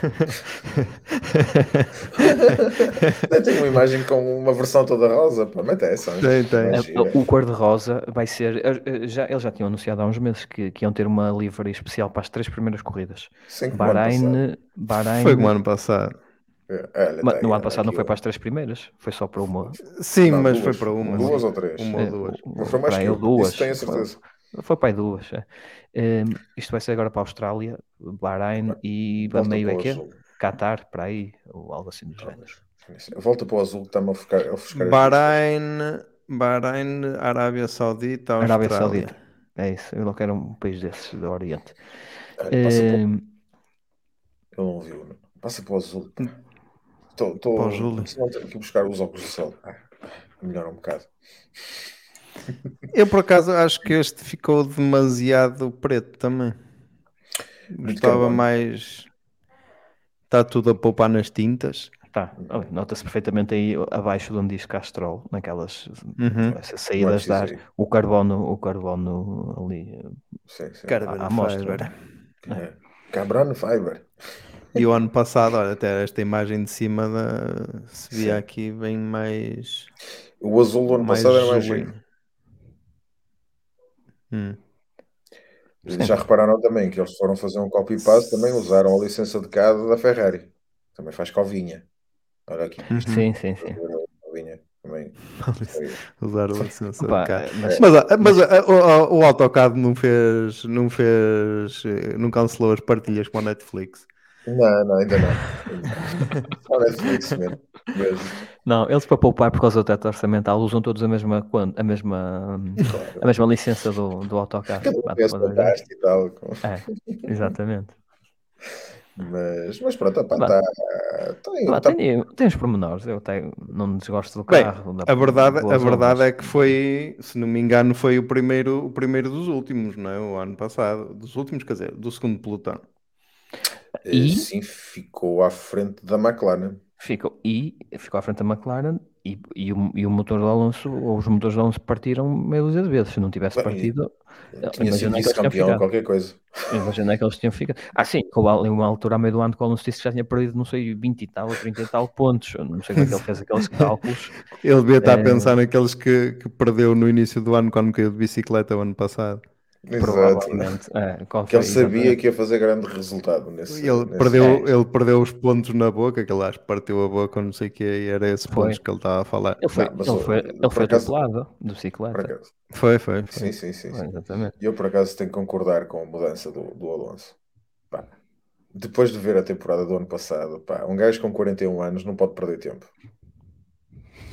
tem uma imagem com uma versão toda rosa, pá, mete essa. Tem, tem. O cor-de-rosa vai ser. Eh, eh, já, eles já tinham anunciado há uns meses que, que iam ter uma livery especial para as três primeiras corridas. Sim, Bahrein, Bahrein. Foi no ano passado. É, é mas, no ano passado não foi para as três primeiras, foi só para uma. Sim, não, mas duas, foi para uma. Duas ou três? Uma ou duas. É, foi mais que duas. Isso tenho certeza. Foi, foi para aí duas. É. Um, isto vai ser agora para a Austrália, Bahrein e meio é que é? Qatar, para aí, ou algo assim do género. Volta para o azul, está-me a ofuscar. Bahrein, Bahrein, Arábia Saudita, Austrália. Arábia Saudita. É isso, eu não quero um país desses do Oriente. Passa para o- Ehm, Ele não viu. não. Passa para o azul. Estou Para tenho que ir buscar os óculos de sol. Ah, melhora um bocado. Eu por acaso acho que este ficou demasiado preto também. Gostava carbono. mais. Está tudo a poupar nas tintas. Tá, olha, nota-se perfeitamente aí abaixo de onde diz Castrol, naquelas Uhum. essas saídas da o carbono, o carbono ali. Sim, à mostra. fiber. É. Cabron Fiber. E o ano passado, olha, até esta imagem de cima da... se via Sim. aqui bem mais. O azul do ano mais passado era mais giro. Hum. Já repararam também que eles foram fazer um copy-paste, também usaram a licença de CAD da Ferrari. Também faz covinha. Olha aqui. Uhum. Sim, sim, sim. Covinha. Também. Usar a licença Opa, de cá. mas- Mas, ah, mas ah, o, o AutoCAD não fez, não fez, eh, não cancelou as partilhas com a Netflix. Não, não, ainda não. Só Netflix mesmo. Mesmo. Não, eles para poupar por causa do teto orçamental usam todos a mesma, a mesma, Claro. a mesma licença do, do e tal. É, exatamente. Mas, mas pronto, opá, Vá. tá, tem, tá- tem, tem os pormenores, eu até não desgosto do Bem, carro. da- A verdade, a verdade é que foi, se não me engano, foi o primeiro, o primeiro dos últimos, não é? O ano passado, dos últimos, quer dizer, do segundo pelotão. E- sim, ficou à frente da McLaren. Ficou, e ficou à frente da McLaren e, e, o, e o motor do Alonso, ou os motores do Alonso partiram meia dúzia de vezes. Se não tivesse Bem, partido, Tinha sido vice-campeão, qualquer coisa. Imagina que eles tinham ficado. Ah, sim, ali uma altura, a meio do ano, que o Alonso disse que já tinha perdido, não sei, 20 e tal, ou 30 e tal pontos. Eu não sei como é que ele fez aqueles cálculos. Ele devia estar a É. pensar naqueles que, que perdeu no início do ano, quando caiu de bicicleta o ano passado. Exato. provavelmente. É, Que ele sabia que ia fazer grande resultado nesse. Ele nesse- perdeu, É. ele perdeu os pontos na boca, que ele acho que partiu a boca, ou não sei o que, e era esses Foi. pontos que ele estava a falar. Ele foi, Não, ele foi, ele foi acaso- atropelado bicicleta. acaso. Foi, foi. foi. Sim, sim, sim. Sim. exatamente. Eu, por acaso, tenho que concordar com a mudança do, do Alonso. Pá, depois de ver a temporada do ano passado, pá, um gajo com 41 anos não pode perder tempo.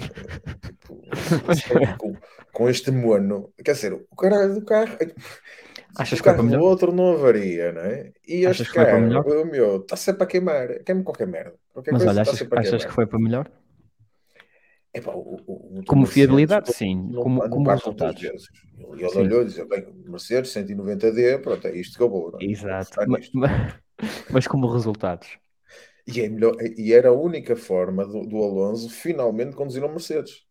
Tipo, com, com este mono, quer dizer, o caralho do carro. Achas o que carro do melhor? outro não avaria, não é? E Achas este que carro, o meu, está sempre a queimar. Queima qualquer merda. Qualquer Mas olha, está achas, achas que foi para melhor? Epá, o- o- o Como fiabilidade, sim. não- Como, não como resultados. ele olhou e disse: bem, Mercedes 190D, pronto, é isto que eu vou. não é? Exato. apostar Ma- nisto. ma- Mas, como resultados. E, é melhor, e era a única forma do, do Alonso finalmente conduzir um Mercedes.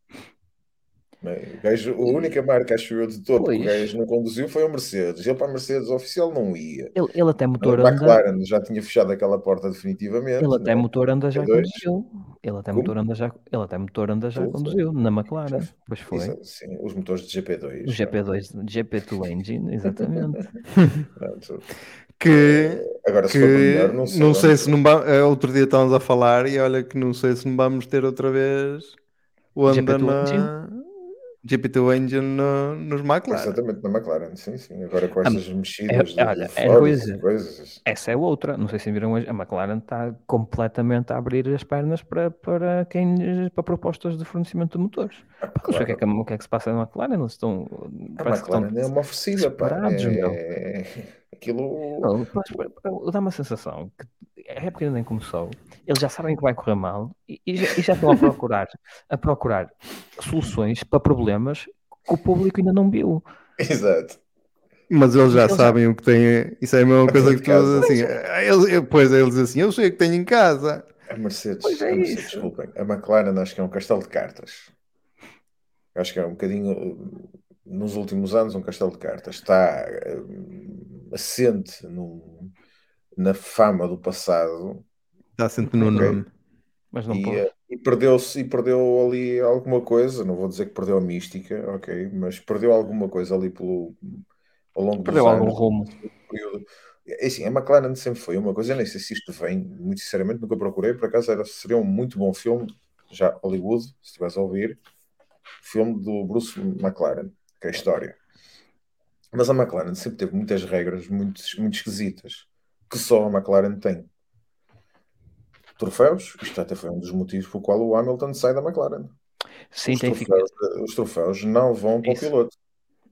É? O gajo- a única marca, acho eu, de topo que o Pois. gajo não conduziu foi o Mercedes. Ele para a Mercedes oficial não ia. Ele, ele até A motor anda. McLaren já tinha fechado aquela porta definitivamente. Ele até não é? motor anda já P2. conduziu. Ele até Como? motor anda já, ele até motor anda já conduziu na McLaren. Pois foi. Isso, sim, os motores de GP2. O GP2, GP2 Engine, exatamente. Pronto. Que, Agora, se que for para melhor, não sei. não sei vamos se não va- eh, outro dia estávamos a falar e olha que não sei se não vamos ter outra vez o anda GP2 na GP2 Engine no- nos McLaren. Exatamente, na McLaren, sim, sim. Agora com Ah, estas mexidas é- olha, de é coisa. coisas. Essa é outra. Não sei se viram hoje. A McLaren está completamente a abrir as pernas para, para, quem, para propostas de fornecimento de motores. Ah, Pá, Não sei o que, é claro. que, o que é que se passa na McLaren. Eles estão. A parece que McLaren é uma oferecida, pá. É... Aquilo. Não, dá uma sensação que a época ainda nem começou, eles já sabem que vai correr mal e, e já, e já estão a procurar, a procurar soluções para problemas que o público ainda não viu. Exato. Mas eles já Eles já- sabem o que têm. Isso é a mesma coisa que tu assim. eh, Eles, eh, pois eles dizem assim: Eu sei o que tenho em casa. A Mercedes, Pois é a Mercedes, desculpem. A McLaren acho que é um castelo de cartas. Acho que é um bocadinho, nos últimos anos, um castelo de cartas. Está uh, assente num- na fama do passado Está sempre no Ok. nome. Mas não e, pode. uh, e perdeu-se e perdeu ali alguma coisa. Não vou dizer que perdeu a mística, ok, mas perdeu alguma coisa ali pelo, ao longo Perdeu dos algum anos. rumo. período. É assim, a McLaren sempre foi uma coisa, eu nem sei se isto vem, muito sinceramente, nunca procurei, por acaso era, seria um muito bom filme, já Hollywood, se estivesse a ouvir, filme do Bruce McLaren, que é a história. Mas a McLaren sempre teve muitas regras muito, muito esquisitas, que só a McLaren tem. Troféus, isto até foi um dos motivos pelo qual o Hamilton sai da McLaren. Sim, os, tem troféus, os troféus não vão para Isso. o piloto.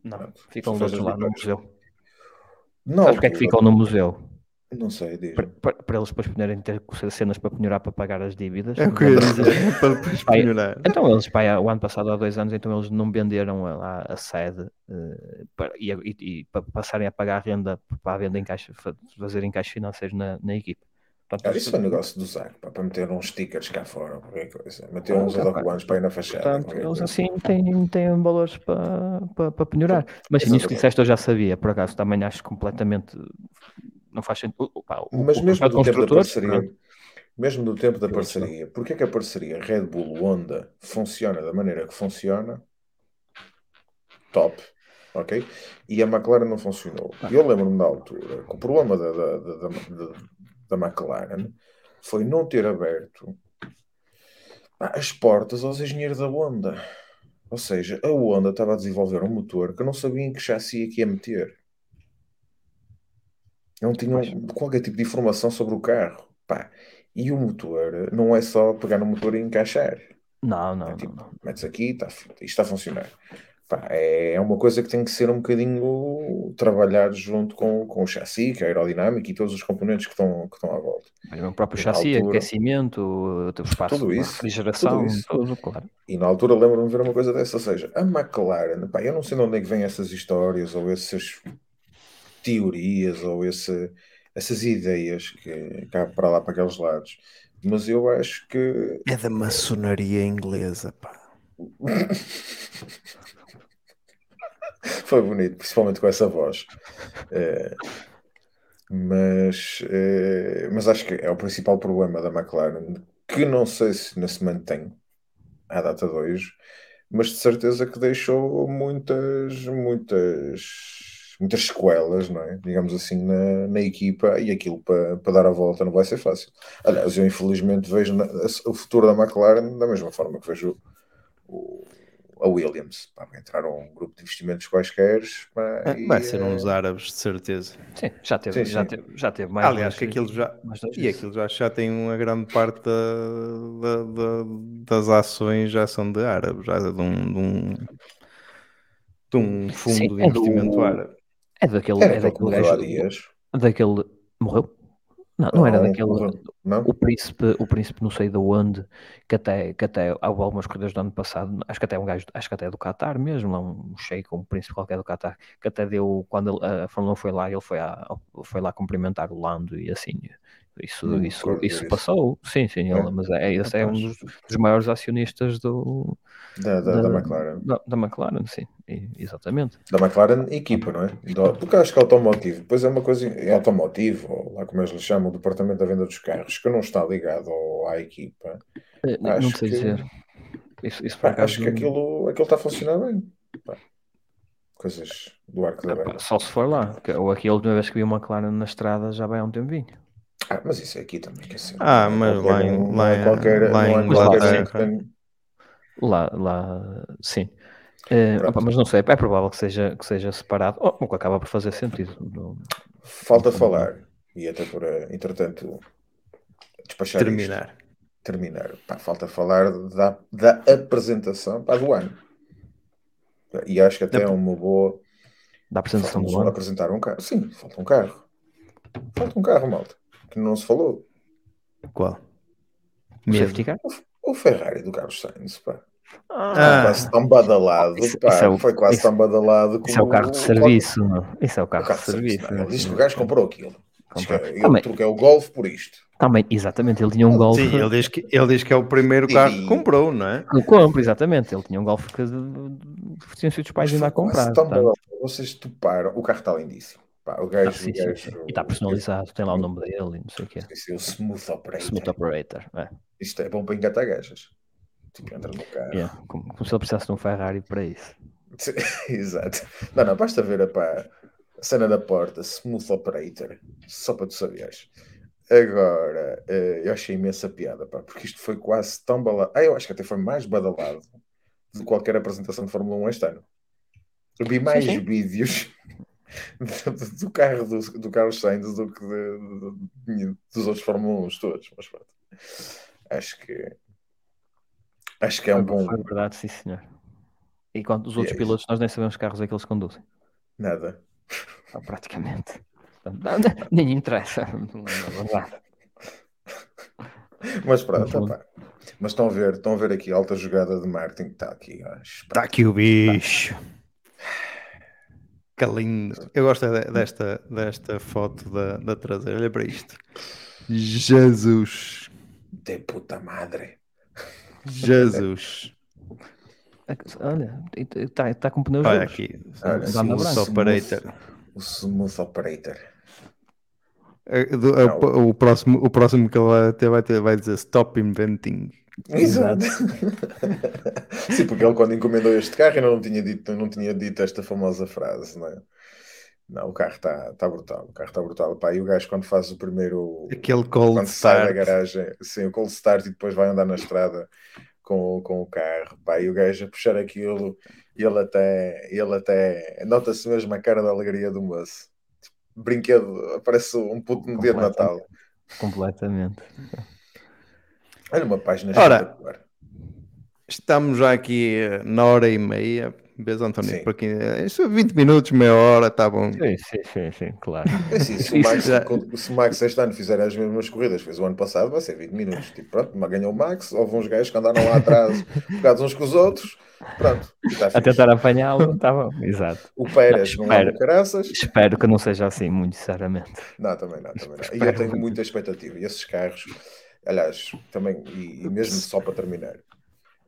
Não, ficam outros lá troféus no museu. Na Sabes porque é que ficam no museu? Não sei, diz. Para, para- para eles depois poderem ter cenas para penhorar para pagar as dívidas. É o que eu ia dizer, para depois penhorar. Então eles, há- o ano passado, há dois anos, então eles não venderam a- lá a sede eh, para, e, e- e para passarem a pagar a renda para a venda em caixa, fa- fazer encaixes financeiros na, na equipe. Portanto, Ah, isso foi um negócio do Zac, para meter uns stickers cá fora, qualquer coisa. Meter Ah, uns autocolantes para ir na fachada. Portanto, eles coisa. assim têm, têm valores para, para, para penhorar. Mas sim, isso que disseste eu já sabia, por acaso também acho completamente. Não faz sentido. O- Mas o mesmo do tempo da parceria, pronto. mesmo do tempo da não. parceria, porque é que a parceria Red Bull Honda funciona da maneira que funciona? Top, ok? E a McLaren não funcionou. Ah. Eu lembro-me da altura que o problema da, da, da, da, da McLaren foi não ter aberto as portas aos engenheiros da Honda. Ou seja, a Honda estava a desenvolver um motor que não sabia em que chassi é que ia meter. Não tinham qualquer tipo de informação sobre o carro. Pá. E o motor não é só pegar no motor e encaixar. Não, não, É não, tipo, não. metes aqui, tá, isto está a funcionar. Pá, é, é uma coisa que tem que ser um bocadinho trabalhado junto com, com o chassi, com a aerodinâmica e todos os componentes que estão, que estão à volta. O próprio Na chassi, altura- aquecimento, o espaço Tudo de isso, refrigeração, tudo isso. tudo, claro. E na altura lembro-me de ver uma coisa dessa, ou seja, a McLaren, pá, eu não sei de onde é que vêm essas histórias ou essas teorias ou esse, essas ideias que cá para lá para aqueles lados, mas eu acho que É da maçonaria inglesa, pá. foi bonito, principalmente com essa voz. Eh, mas, eh, mas acho que é o principal problema da McLaren, que não sei se ainda se mantém à data de hoje, mas de certeza que deixou muitas, muitas, muitas sequelas, não é? Digamos assim, na, na equipa, e aquilo para, para dar a volta não vai ser fácil. Aliás, eu infelizmente vejo na- o futuro da McLaren da mesma forma que vejo o, a Williams. Pá, entrar um grupo de investimentos quaisquer. pá, É, e, Vai ser eh, uns árabes, de certeza. Sim, já teve, Sim, já sim. teve, já teve mais. Aliás, que aquilo já. E aquilo já, já tem uma grande parte da- da- da- das ações já são de árabes, já de um, de um, de um fundo Sim, de é do- investimento árabe. É daquele, Era é aquele que daquele dias. Daquele. Morreu? Não, não era Não, daquele. morreu. Não? O príncipe, o príncipe não sei de onde, que até, que até há algumas corridas do ano passado, acho que até é um gajo, acho que até é do Qatar mesmo, lá um sheik, um príncipe qualquer do Qatar, que até deu, quando ele- a Fórmula 1 foi lá, ele foi, a, foi lá cumprimentar o Lando e assim, isso, Não isso, isso passou, sim, sim, ele- É? mas é, esse é um dos, dos maiores acionistas do, Da, da, da McLaren. da, da McLaren, sim, e- exatamente. Da McLaren, equipa, não é? Do- Porque acho que automotivo, depois é uma coisa, é automotivo, ou lá como eles lhe chamam, o departamento da venda dos carros, que não está ligado ao- à equipa. Eh, Não Acho sei que- dizer. Isso, isso Pá, acho que aquilo, aquilo está a funcionar bem. Pá, Coisas do arco da velha. Só se for lá, ou aqui a última vez que vi uma McLaren na estrada já vai há um tempinho. Ah, mas isso é aqui também, quer dizer. Ah, não é mas lá em- não lá é em- qualquer, lá é em Inglaterra. tem- Lá, lá, sim. Pronto. opa, mas não sei, é provável que seja, que seja separado, ou o que acaba por fazer sentido. Falta falar, e até por, eh, entretanto, despachar isto. Terminar. terminar. Pá, falta falar da, da apresentação pá, do ano. E acho que até é uma boa. Da apresentação do ano. apresentar um carro. Sim, falta um carro. Falta um carro, malta. Que não se falou. Qual? O car? O Ferrari do Carlos Sainz, pá. Ah. Quase tão badalado, Isso- pá. isso é o- foi quase isso- tão badalado como Isso é o carro de serviço, não? Isso é o O carro, carro de serviço. Ele disse que o gajo comprou aquilo. Diz que Comprou. Eu Também. troquei o Golf por isto. Também, exatamente, ele tinha um Golf. Sim, ele diz, que, ele diz que é o primeiro carro que E- comprou, não é? que compra, exatamente. Ele tinha um Golf que tinham sido os pais ainda a comprar. badalado. Vocês toparam. O carro está lindíssimo. Pá, o gajo, Ah, sim, o sim, gajo, sim. E está personalizado, tem lá o nome dele e não sei o quê. É o Smooth Operator. Smooth Operator. É. Isto é bom para engatar gajas. Tipo, entra no carro. Yeah, Como, como se ele precisasse de um Ferrari para isso. Exato. Não, não, basta ver epá, a cena da porta, Smooth Operator, só para tu saberes. Agora, eh, eu achei imensa piada, pá, porque isto foi quase tão badalado. Ah, eu acho que até foi mais badalado de qualquer apresentação de Fórmula 1 este ano. Eu vi mais sim. vídeos do, do carro do, do Carlos Sainz do que de- de- dos outros Fórmula 1 todos. Mas pronto. Acho que Acho que é um bom. Foi verdade, sim, senhor. E quanto os E outros é pilotos, nós nem sabemos que carros é que eles conduzem. Nada. Ah, praticamente. Não- não- Nem interessa. Não é. Mas pronto. Mas estão a ver, estão a ver aqui alta jogada de marketing. Está aqui, Está aqui o bicho. Que lindo. Eu gosto é de- desta, desta foto da, da traseira. Olha para isto. Jesus. de puta madre. Jesus. Olha, está tá com pneus Olha aqui. Olha, Anda smooth. Operator. O smooth operator. Eh, do- eh, Não. O, próximo, o próximo que ele vai ter vai, ter, vai dizer Stop Inventing. Exato. Sim, porque ele quando encomendou este carro ainda não tinha dito, não tinha dito esta famosa frase, não é? Não, o carro está tá brutal, o carro está brutal. Pá, e o gajo quando faz o primeiro, Aquele cold quando sai da start. garagem, sim, o cold start e depois vai andar na estrada com, com o carro, pá, e o gajo a puxar aquilo, e ele até, ele até, nota-se mesmo a cara da alegria do moço. Brinquedo, parece um puto no dia de Natal. Completamente. Olha uma página Ora. Estamos já aqui eh, na hora e meia. Beijo, António. Sim. Para quem, eh, isso é 20 minutos, meia hora, tá bom. Sim, sim, sim, sim, claro. É assim, se, o Max, já- se o Max este ano fizer as mesmas corridas que fez o ano passado, vai ser 20 minutos. Tipo, pronto, mas ganhou o Max, houve uns gajos que andaram lá atrás, focados uns com os outros. Pronto, está A tentar apanhá-lo, está bom, exato. O Pérez Não, não é espero. caraças. Espero que não seja assim, muito sinceramente. Não, também não, também não. E eu Espero. tenho muita expectativa. E esses carros, aliás, também, e, e mesmo só para terminar,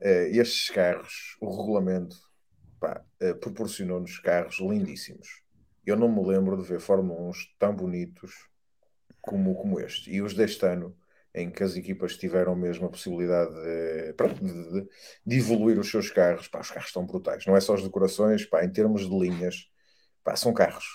eh, estes carros, o regulamento eh, proporcionou-nos carros lindíssimos. Eu não me lembro de ver Fórmula 1 tão bonitos como, como este. E os deste ano, em que as equipas tiveram mesmo a possibilidade de, pronto, de, de- de evoluir os seus carros, pá, os carros estão brutais. Não é só as decorações, pá, em termos de linhas, pá, são carros.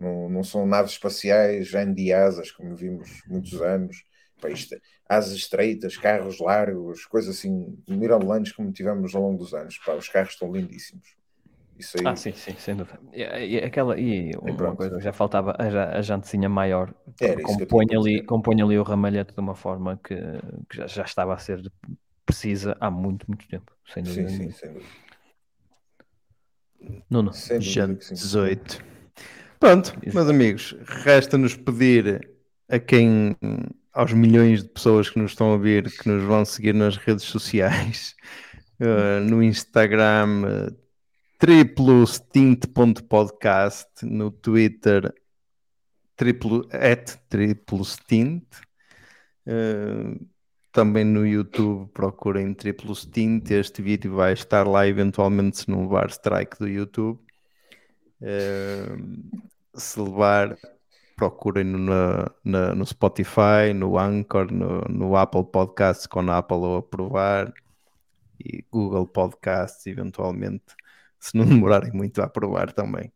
Não, não são naves espaciais, já de asas, como vimos muitos anos. Isto, asas estreitas, carros largos, coisas assim, mirabolantes como tivemos ao longo dos anos. Pá, os carros estão lindíssimos. Isso aí, Ah, sim, sim, sem dúvida. E, e aquela, e uma pronto. coisa, já faltava a, a jantezinha maior, Era que compõe ali, compõe ali o ramalhete de uma forma que, que já, já estava a ser precisa há muito, muito tempo, sem dúvida. sim, sim, sem dúvida. Nuno, Sem dúvida Jante que sim. 18. Pronto, meus amigos, resta-nos pedir a quem, aos milhões de pessoas que nos estão a ouvir, que nos vão seguir nas redes sociais, eh, no Instagram, eh, triplostint.podcast, no Twitter, triplo, at triplostint, eh, também no YouTube procurem Triplo Stint. Este vídeo vai estar lá eventualmente se não levar strike do YouTube. Eh, se levar, procurem-no na- na- no Spotify, no Anchor, no, no Apple Podcasts, com a Apple ou aprovar, e Google Podcasts, eventualmente, se não demorarem muito a aprovar também.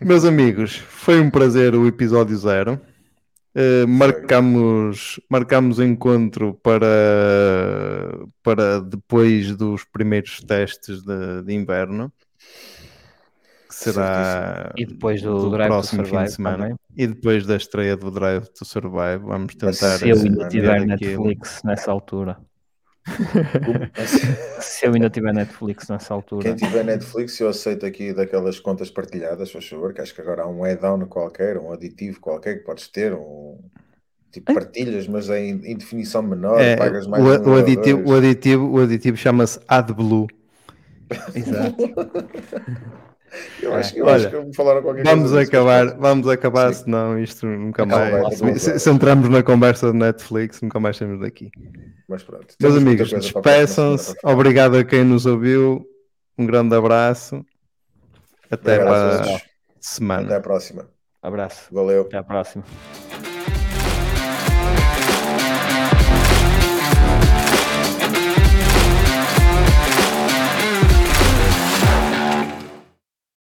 Meus amigos, foi um prazer o episódio zero. Uh, marcamos, marcamos encontro para, para depois dos primeiros testes de, de inverno, que será E depois do Drive to próximo fim de semana. também. E depois da estreia do Drive to Survive, vamos tentar. se eu ainda ver tiver aquilo. Netflix nessa altura. Se eu ainda tiver Netflix nessa altura. Quem tiver Netflix, eu aceito aqui daquelas contas partilhadas, faz favor, que acho que agora há um add-on qualquer, um aditivo qualquer que podes ter, um tipo partilhas, mas em, em definição menor, É, pagas mais o, o aditivo, o aditivo, o aditivo chama-se AdBlue. Exato. Eu acho, eu Olha, acho que me falaram qualquer Vamos coisa acabar, vamos acabar, Sim. senão isto nunca Acaba mais. Se, se entramos na conversa de Netflix, nunca mais saímos daqui. Mas pronto. Meus amigos, a despeçam-se. Obrigado a quem nos ouviu. Um grande abraço. Até a para semana. Até à próxima. Abraço. Valeu. Até à próxima.